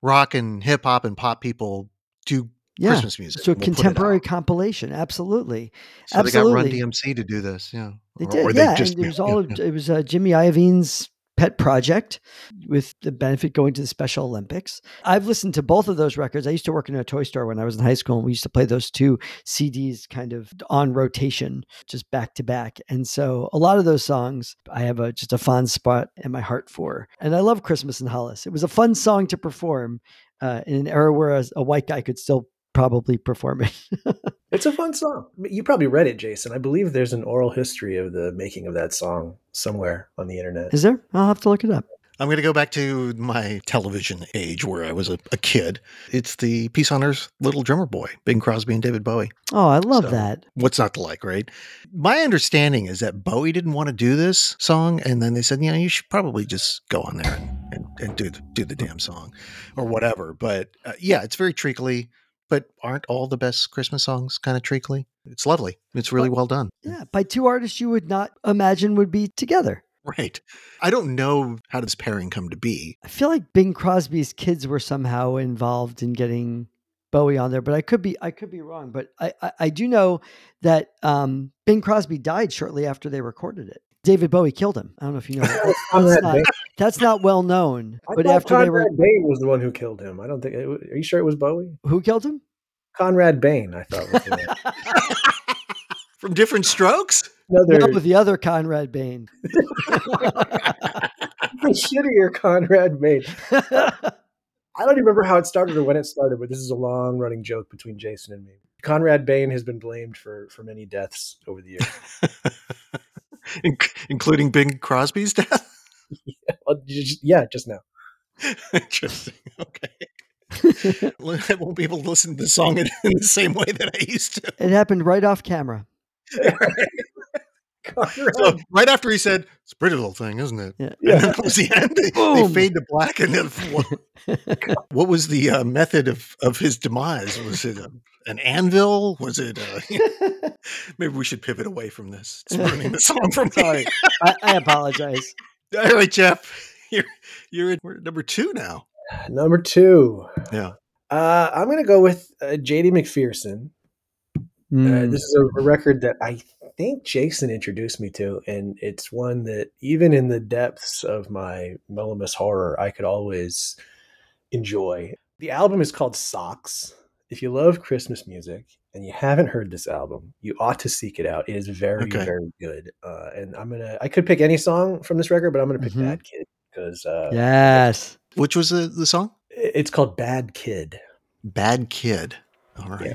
Speaker 1: rock and hip hop and pop people do
Speaker 3: yeah.
Speaker 1: Christmas music.
Speaker 3: So
Speaker 1: we'll
Speaker 3: contemporary compilation, absolutely.
Speaker 1: So they got Run
Speaker 3: absolutely.
Speaker 1: DMC to do this, yeah.
Speaker 3: They
Speaker 1: Or-
Speaker 3: did,
Speaker 1: or
Speaker 3: yeah.
Speaker 1: just-
Speaker 3: and it was all
Speaker 1: yeah.
Speaker 3: it was uh, Jimmy Iovine's pet project with the benefit going to the Special Olympics. I've listened to both of those records. I used to work in a toy store when I was in high school, and we used to play those two CDs kind of on rotation, just back to back. And so a lot of those songs I have a just a fond spot in my heart for. And I love Christmas in Hollis. It was a fun song to perform uh, in an era where a, a white guy could still probably perform it.
Speaker 2: It's a fun song. You probably read it, Jason. I believe there's an oral history of the making of that song somewhere on the internet.
Speaker 3: Is there? I'll have to look it up.
Speaker 1: I'm going to go back to my television age where I was a, a kid. It's the Peace on Earth Little Drummer Boy, Bing Crosby and David Bowie.
Speaker 3: Oh, I love
Speaker 1: So-
Speaker 3: that.
Speaker 1: What's not to like, right? My understanding is that Bowie didn't want to do this song, and then they said, you know, you should probably just go on there and, and, and do the, do the damn song, or whatever. But uh, yeah, it's very treacly. But aren't all the best Christmas songs kind of treacly? It's lovely. It's really well done.
Speaker 3: Yeah, by two artists you would not imagine would be together.
Speaker 1: Right. I don't know how this pairing come to be.
Speaker 3: I feel like Bing Crosby's kids were somehow involved in getting Bowie on there, but I could be I could be wrong. But I I, I do know that um, Bing Crosby died shortly after they recorded it. David Bowie killed him. I don't know if you know that.
Speaker 2: Conrad
Speaker 3: That's not, that's not well known.
Speaker 2: I
Speaker 3: But
Speaker 2: thought
Speaker 3: after they were
Speaker 2: Conrad Bain was the one who killed him. I don't think. Are you sure it was Bowie?
Speaker 3: who killed him?
Speaker 2: Conrad Bain, I thought was the.
Speaker 1: From Diff'rent Strokes?
Speaker 2: another
Speaker 3: No, with the other Conrad Bain.
Speaker 2: The shittier Conrad Bain. I don't even remember how it started or when it started, but this is a long running joke between Jason and me. Conrad Bain has been blamed for for many deaths over the years.
Speaker 1: Inc- including Bing Crosby's death?
Speaker 2: Just- yeah, just now.
Speaker 1: Interesting. Okay. I won't be able to listen to the song in, in the same way that I used to.
Speaker 3: It happened right off camera.
Speaker 2: Conrad
Speaker 1: So right after he said, "It's a pretty little thing, isn't it?"
Speaker 3: Yeah.
Speaker 1: And
Speaker 2: Yeah.
Speaker 1: then that was the end. They, they fade to black, and then what, what was the uh, method of of his demise? Was it a, an anvil? Was it? Uh, maybe we should pivot away from this. It's ruining the song for me.
Speaker 3: Sorry. I, I apologize.
Speaker 1: All right, Jeff, you're you're at we're at number two now.
Speaker 2: Number two.
Speaker 1: Yeah.
Speaker 2: Uh, I'm going to go with uh, JD McPherson. Uh,
Speaker 3: Mm.
Speaker 2: this is a, a record that I think Jason introduced me to, and it's one that even in the depths of my Mellowmas horror, I could always enjoy. The album is called Socks. If you love Christmas music and you haven't heard this album, you ought to seek it out. It is very,
Speaker 1: Okay.
Speaker 2: very good. Uh, and I'm gonna, I could pick any song from this record, but I'm gonna pick
Speaker 3: Mhm.
Speaker 2: Bad Kid because uh,
Speaker 3: yes.
Speaker 1: Which was the, the song?
Speaker 2: it's called Bad Kid.
Speaker 1: Bad Kid. All right.
Speaker 2: Yeah.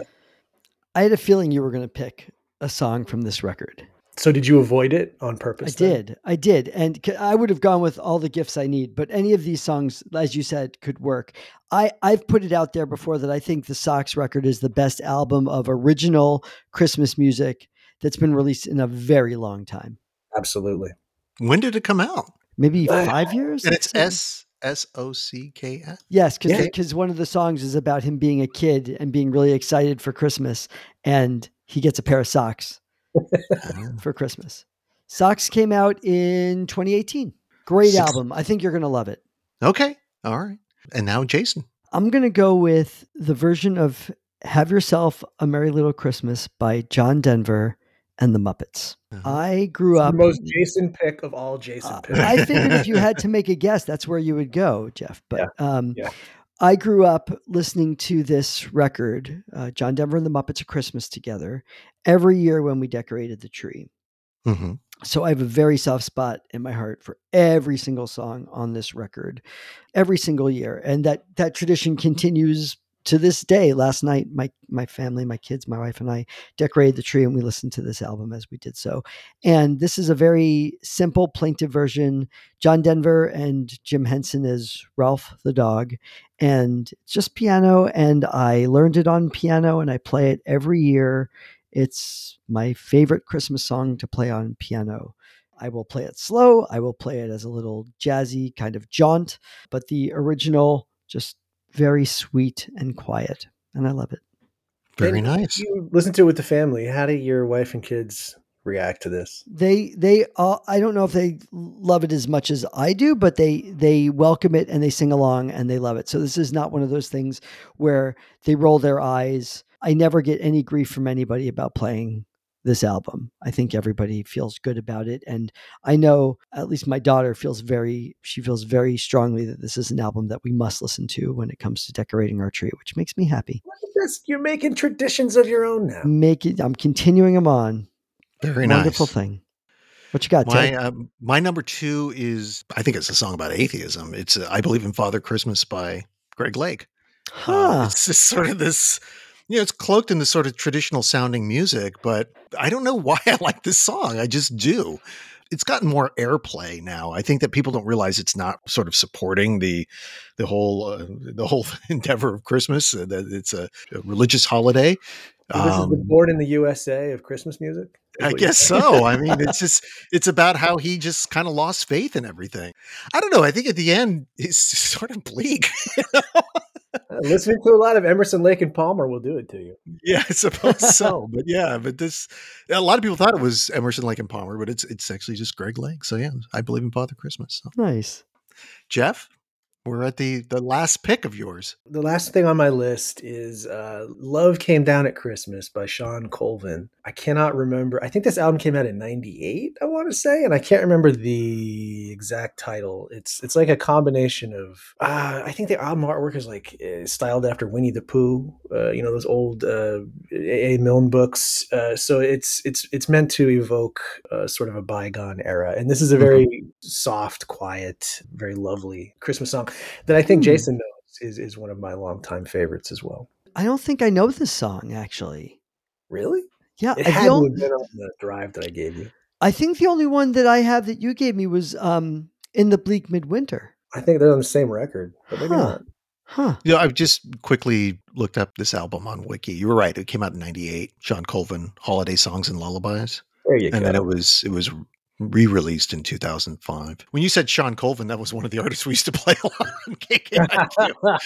Speaker 3: I had a feeling you were going to pick a song from this record.
Speaker 2: So did you avoid it on
Speaker 3: I
Speaker 2: purpose? then?
Speaker 3: did. I did. And I would have gone with all the gifts I need, but any of these songs, as you said, could work. I, I've put it out there before that I think the Socks record is the best album of original Christmas music that's been released in a very long time.
Speaker 2: Absolutely.
Speaker 1: When did it come out?
Speaker 3: Maybe five years?
Speaker 1: And it's S S O C K S.
Speaker 3: Yes, because
Speaker 2: Yeah.
Speaker 3: one of the songs is about him being a kid and being really excited for Christmas, and he gets a pair of socks oh. for Christmas. Socks came out in 2018. Great
Speaker 1: Six-
Speaker 3: album. I think you're going to love it.
Speaker 1: Okay. All right. And now Jason.
Speaker 3: I'm going to go with the version of Have Yourself a Merry Little Christmas by John Denver and the Muppets.
Speaker 1: Uh-huh.
Speaker 3: I grew up The
Speaker 2: most Jason pick of all Jason
Speaker 3: Uh,
Speaker 2: picks.
Speaker 3: I figured if you had to make a guess, that's where you would go, Jeff. But um,
Speaker 2: yeah.
Speaker 3: I grew up listening to this record, uh, John Denver and the Muppets of Christmas together, every year when we decorated the tree.
Speaker 1: hmm
Speaker 3: So I have a very soft spot in my heart for every single song on this record, every single year, and that that tradition continues to this day. Last night, my my family, my kids, my wife, and I decorated the tree, and we listened to this album as we did so. And this is a very simple, plaintive version. John Denver and Jim Henson as Ralph the dog, and it's just piano. And I learned it on piano, and I play it every year. It's my favorite Christmas song to play on piano. I will play it slow. I will play it as a little jazzy kind of jaunt, but the original just very sweet and quiet, and I love it.
Speaker 1: Very
Speaker 2: And
Speaker 1: nice.
Speaker 2: You listen to it with the family. How do your wife and kids react to this?
Speaker 3: They they uh, I don't know if they love it as much as I do, but they they welcome it and they sing along and they love it. So this is not one of those things where they roll their eyes. I never get any grief from anybody about playing this album. I think everybody feels good about it and I know at least my daughter feels very she feels very strongly that this is an album that we must listen to when it comes to decorating our tree, which makes me happy.
Speaker 2: Look at this. You're making traditions of your own now.
Speaker 3: Make it I'm continuing them on.
Speaker 1: Very
Speaker 3: Wonderful
Speaker 1: nice.
Speaker 3: thing. What you got,
Speaker 1: My
Speaker 3: Ted?
Speaker 1: uh, my number two is I think it's a song about atheism. It's uh, I believe in Father Christmas by Greg Lake. Uh,
Speaker 3: Huh.
Speaker 1: it's just sort of this, you know, it's cloaked in the sort of traditional sounding music, but I don't know why I like this song. I just do. It's gotten more airplay now. I think that people don't realize it's not sort of supporting the the whole uh, the whole endeavor of Christmas. Uh, that it's a, a religious holiday.
Speaker 2: So this is the
Speaker 1: Um,
Speaker 2: born in the USA of Christmas music.
Speaker 1: I guess so. I mean, it's just it's about how he just kind of lost faith in everything. I don't know. I think at the end it's sort of bleak.
Speaker 2: Listening to a lot of Emerson, Lake, and Palmer will do it to you.
Speaker 1: yeah, I suppose so. But yeah, but this a lot of people thought it was Emerson, Lake, and Palmer, but it's it's actually just Greg Lake. So yeah, I believe in Father Christmas. So,
Speaker 3: Nice.
Speaker 1: Jeff, we're at the the last pick of yours.
Speaker 2: The last thing on my list is uh, Love Came Down at Christmas by Shawn Colvin. I cannot remember. I think this album came out in 98, I want to say, and I can't remember the exact title. It's it's like a combination of uh, I think the album artwork is like uh, styled after Winnie the Pooh, uh, you know, those old uh, A. A. Milne books. Uh, so it's it's it's meant to evoke uh, sort of a bygone era. And this is a very soft, quiet, very lovely Christmas song that I think
Speaker 3: Hmm.
Speaker 2: Jason knows is, is one of my longtime favorites as well.
Speaker 3: I don't think I know this song actually.
Speaker 2: Really?
Speaker 3: Yeah,
Speaker 2: It
Speaker 3: I,
Speaker 2: had
Speaker 3: the
Speaker 2: to have been on the drive that I gave you.
Speaker 3: I think the only one that I have that you gave me was um in the bleak midwinter.
Speaker 2: I think they're on the same record, but maybe
Speaker 3: Huh.
Speaker 2: not.
Speaker 3: Huh.
Speaker 1: Yeah, I've just quickly looked up this album on Wiki. You were right; it came out in '98. Shawn Colvin, "Holiday Songs and Lullabies,"
Speaker 2: There you
Speaker 1: and
Speaker 2: go.
Speaker 1: then it was it was re-released in 2005. When you said Shawn Colvin, that was one of the artists we used to play a lot on KKIQ.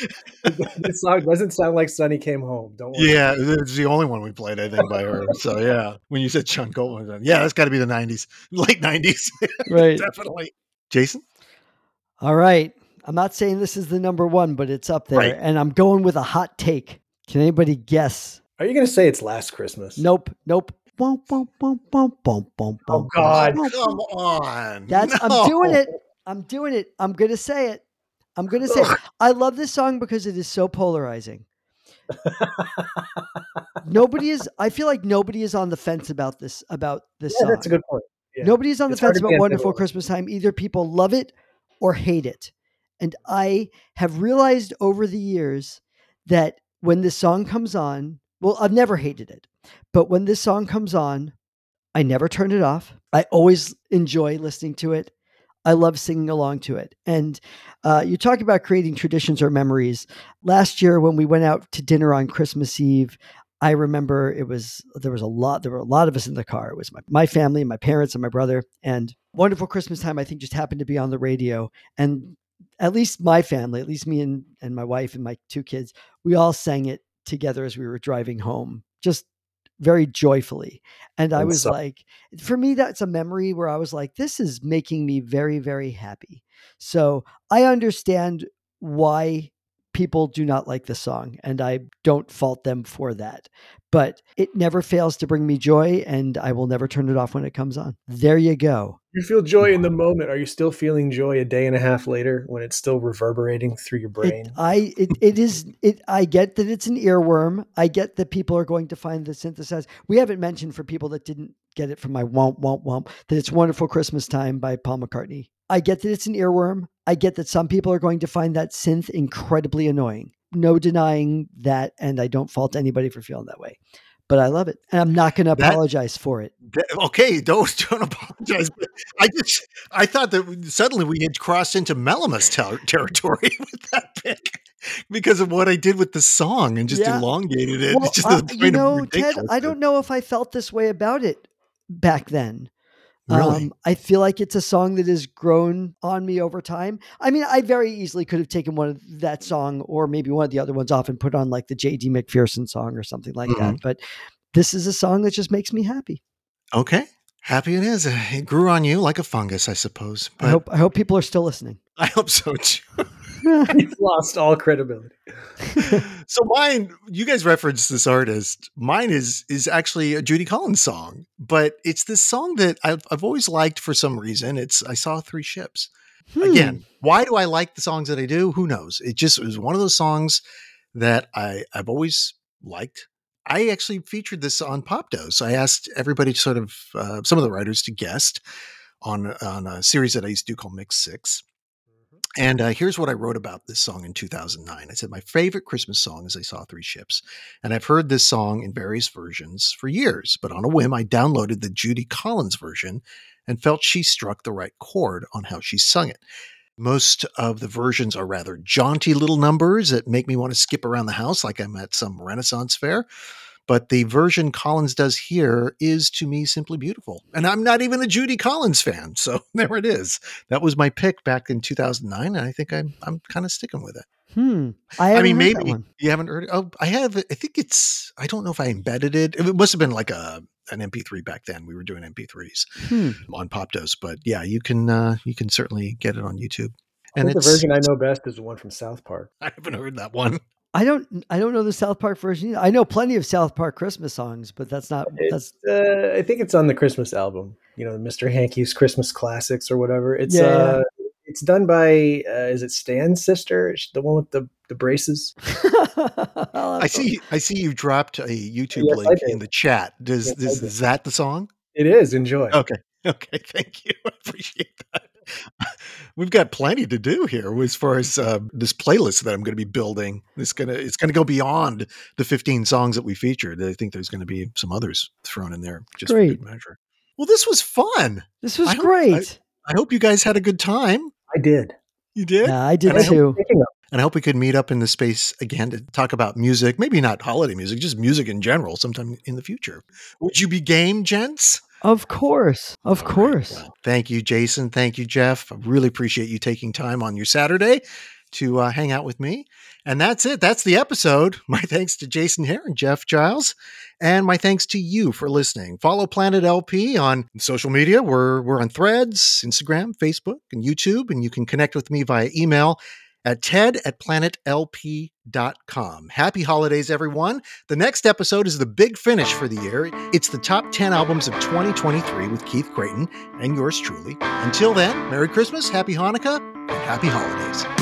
Speaker 2: this song doesn't sound like Sunny came home. Don't worry.
Speaker 1: yeah, it's the only one we played, I think, by her. So yeah, when you said Shawn Colvin, I said, yeah, that's got to be the '90s, late '90s,
Speaker 3: Right.
Speaker 1: definitely. Jason,
Speaker 3: All right. I'm not saying this is the number one, but it's up there.
Speaker 1: Right.
Speaker 3: And I'm going with a hot take. Can anybody guess?
Speaker 2: Are you going to say it's Last Christmas?
Speaker 3: Nope. Nope.
Speaker 2: Oh, God.
Speaker 1: come on,
Speaker 3: That's I'm doing it. I'm doing it. I'm gonna say it. I'm gonna say it. I love this song because it is so polarizing. nobody is I feel like nobody is on the fence about this about this
Speaker 2: Yeah,
Speaker 3: song.
Speaker 2: that's a good point. Yeah.
Speaker 3: Nobody is on the
Speaker 2: It's hard
Speaker 3: fence about Wonderful. Christmas Time. Either people love it or hate it. And I have realized over the years that when this song comes on, well, I've never hated it, but when this song comes on, I never turn it off. I always enjoy listening to it. I love singing along to it. And uh, you talk about creating traditions or memories. Last year, when we went out to dinner on Christmas Eve, I remember it was there was a lot there were a lot of us in the car. It was my, my family, my parents, and my brother. And Wonderful Christmas Time, I think, just happened to be on the radio. And at least my family, at least me and, and my wife and my two kids, we all sang it together as we were driving home, just very joyfully. And I was
Speaker 2: so-
Speaker 3: like, for me, that's a memory where I was like, this is making me very, very happy. So I understand why people do not like the song, and I don't fault them for that. But it never fails to bring me joy, and I will never turn it off when it comes on. There you go.
Speaker 2: You feel joy in the moment. Are you still feeling joy a day and a half later when it's still reverberating through your
Speaker 3: It,
Speaker 2: brain?
Speaker 3: I it, it is it. I get that it's an earworm. I get that people are going to find the synthesizer. We haven't mentioned for people that didn't get it from my womp womp womp that it's "Wonderful Christmas Time" by Paul McCartney. I get that it's an earworm. I get that some people are going to find that synth incredibly annoying. No denying that, and I don't fault anybody for feeling that way. But I love it, and I'm not going to apologize for it.
Speaker 1: Okay, don't don't apologize. I just I thought that suddenly we had crossed into Mellowmas ter- territory with that pick because of what I did with the song and just
Speaker 3: Yeah.
Speaker 1: elongated it.
Speaker 3: Well,
Speaker 1: just
Speaker 3: uh, you know, Ted, I don't know if I felt this way about it back then.
Speaker 1: Really?
Speaker 3: Um, I feel like it's a song that has grown on me over time. I mean, I very easily could have taken one of that song or maybe one of the other ones off and put on like the J.D. McPherson song or something like that. But this is a song that just makes me happy.
Speaker 1: Okay, happy it is. It grew on you like a fungus, I suppose. But
Speaker 3: I hope I hope people are still listening.
Speaker 1: I hope so too.
Speaker 2: You've lost all credibility.
Speaker 1: so mine, you guys referenced this artist. Mine is is actually a Judy Collins song, but it's this song that I've I've always liked for some reason. It's I saw three ships.
Speaker 3: Hmm.
Speaker 1: Again, why do I like the songs that I do? Who knows? It just was one of those songs that I I've always liked. I actually featured this on Popdose. I asked everybody, sort of uh, some of the writers, to guest on on a series that I used to do called Mix Six. And uh, here's what I wrote about this song in 2009. I said, My favorite Christmas song is I Saw Three Ships. And I've heard this song in various versions for years, but on a whim, I downloaded the Judy Collins version and felt she struck the right chord on how she sung it. Most of the versions are rather jaunty little numbers that make me want to skip around the house like I'm at some Renaissance fair. But the version Collins does here is to me simply beautiful. And I'm not even a Judy Collins fan. So there it is. That was my pick back in 2009. And I think I'm, I'm kind of sticking with it.
Speaker 3: Hmm. I,
Speaker 1: I mean, maybe you haven't heard it. Oh, I have. I think it's, I don't know if I embedded it. It must have been like a, an MP3 back then. We were doing MP3s
Speaker 3: Hmm.
Speaker 1: on Popdose, but yeah, you can, uh, you can certainly get it on YouTube. and
Speaker 2: think the version I know best is the one from South Park.
Speaker 1: I haven't heard that one.
Speaker 3: I don't I don't know the South Park version. either. I know plenty of South Park Christmas songs, but that's not that's
Speaker 2: uh, I think it's on the Christmas album. You know, Mr. Hankey's Christmas Classics or whatever. It's
Speaker 3: Yeah,
Speaker 2: uh, it's done by uh, is it Stan's sister? The one with the the braces.
Speaker 3: I'll have
Speaker 1: I
Speaker 3: to-
Speaker 1: see. I see you dropped a YouTube
Speaker 2: Yes,
Speaker 1: link in the chat. Does,
Speaker 2: Yes,
Speaker 1: is, is that the song?
Speaker 2: It is. Enjoy.
Speaker 1: Okay. Okay. Thank you. I appreciate that. We've got plenty to do here as far as uh, this playlist that I'm going to be building. It's gonna it's gonna go beyond the 15 songs that we featured. I think there's going to be some others thrown in there just for good measure. Well, this was fun.
Speaker 3: This was
Speaker 1: I hope-
Speaker 3: great.
Speaker 1: I hope you guys had a good time.
Speaker 2: I did.
Speaker 1: You did.
Speaker 3: Yeah, I did
Speaker 1: And
Speaker 3: too.
Speaker 2: Of
Speaker 1: And I hope we could meet up in the space again to talk about music, maybe not holiday music, just music in general sometime in the future. Would you be game, gents?
Speaker 3: Of course. Of
Speaker 1: All right,
Speaker 3: course.
Speaker 1: well, thank you, Jason. Thank you, Jeff. I really appreciate you taking time on your Saturday to uh, hang out with me. And that's it. That's the episode. My thanks to Jason Hare and Jeff Giles. And my thanks to you for listening. Follow Planet LP on social media. We're, we're on threads, Instagram, Facebook, and YouTube. And you can connect with me via email at ted at planetlp.com. Happy holidays, everyone. The next episode is the big finish for the year. It's the top 10 albums of 2023 with Keith Creighton and yours truly. Until then, Merry Christmas, Happy Hanukkah, and Happy Holidays.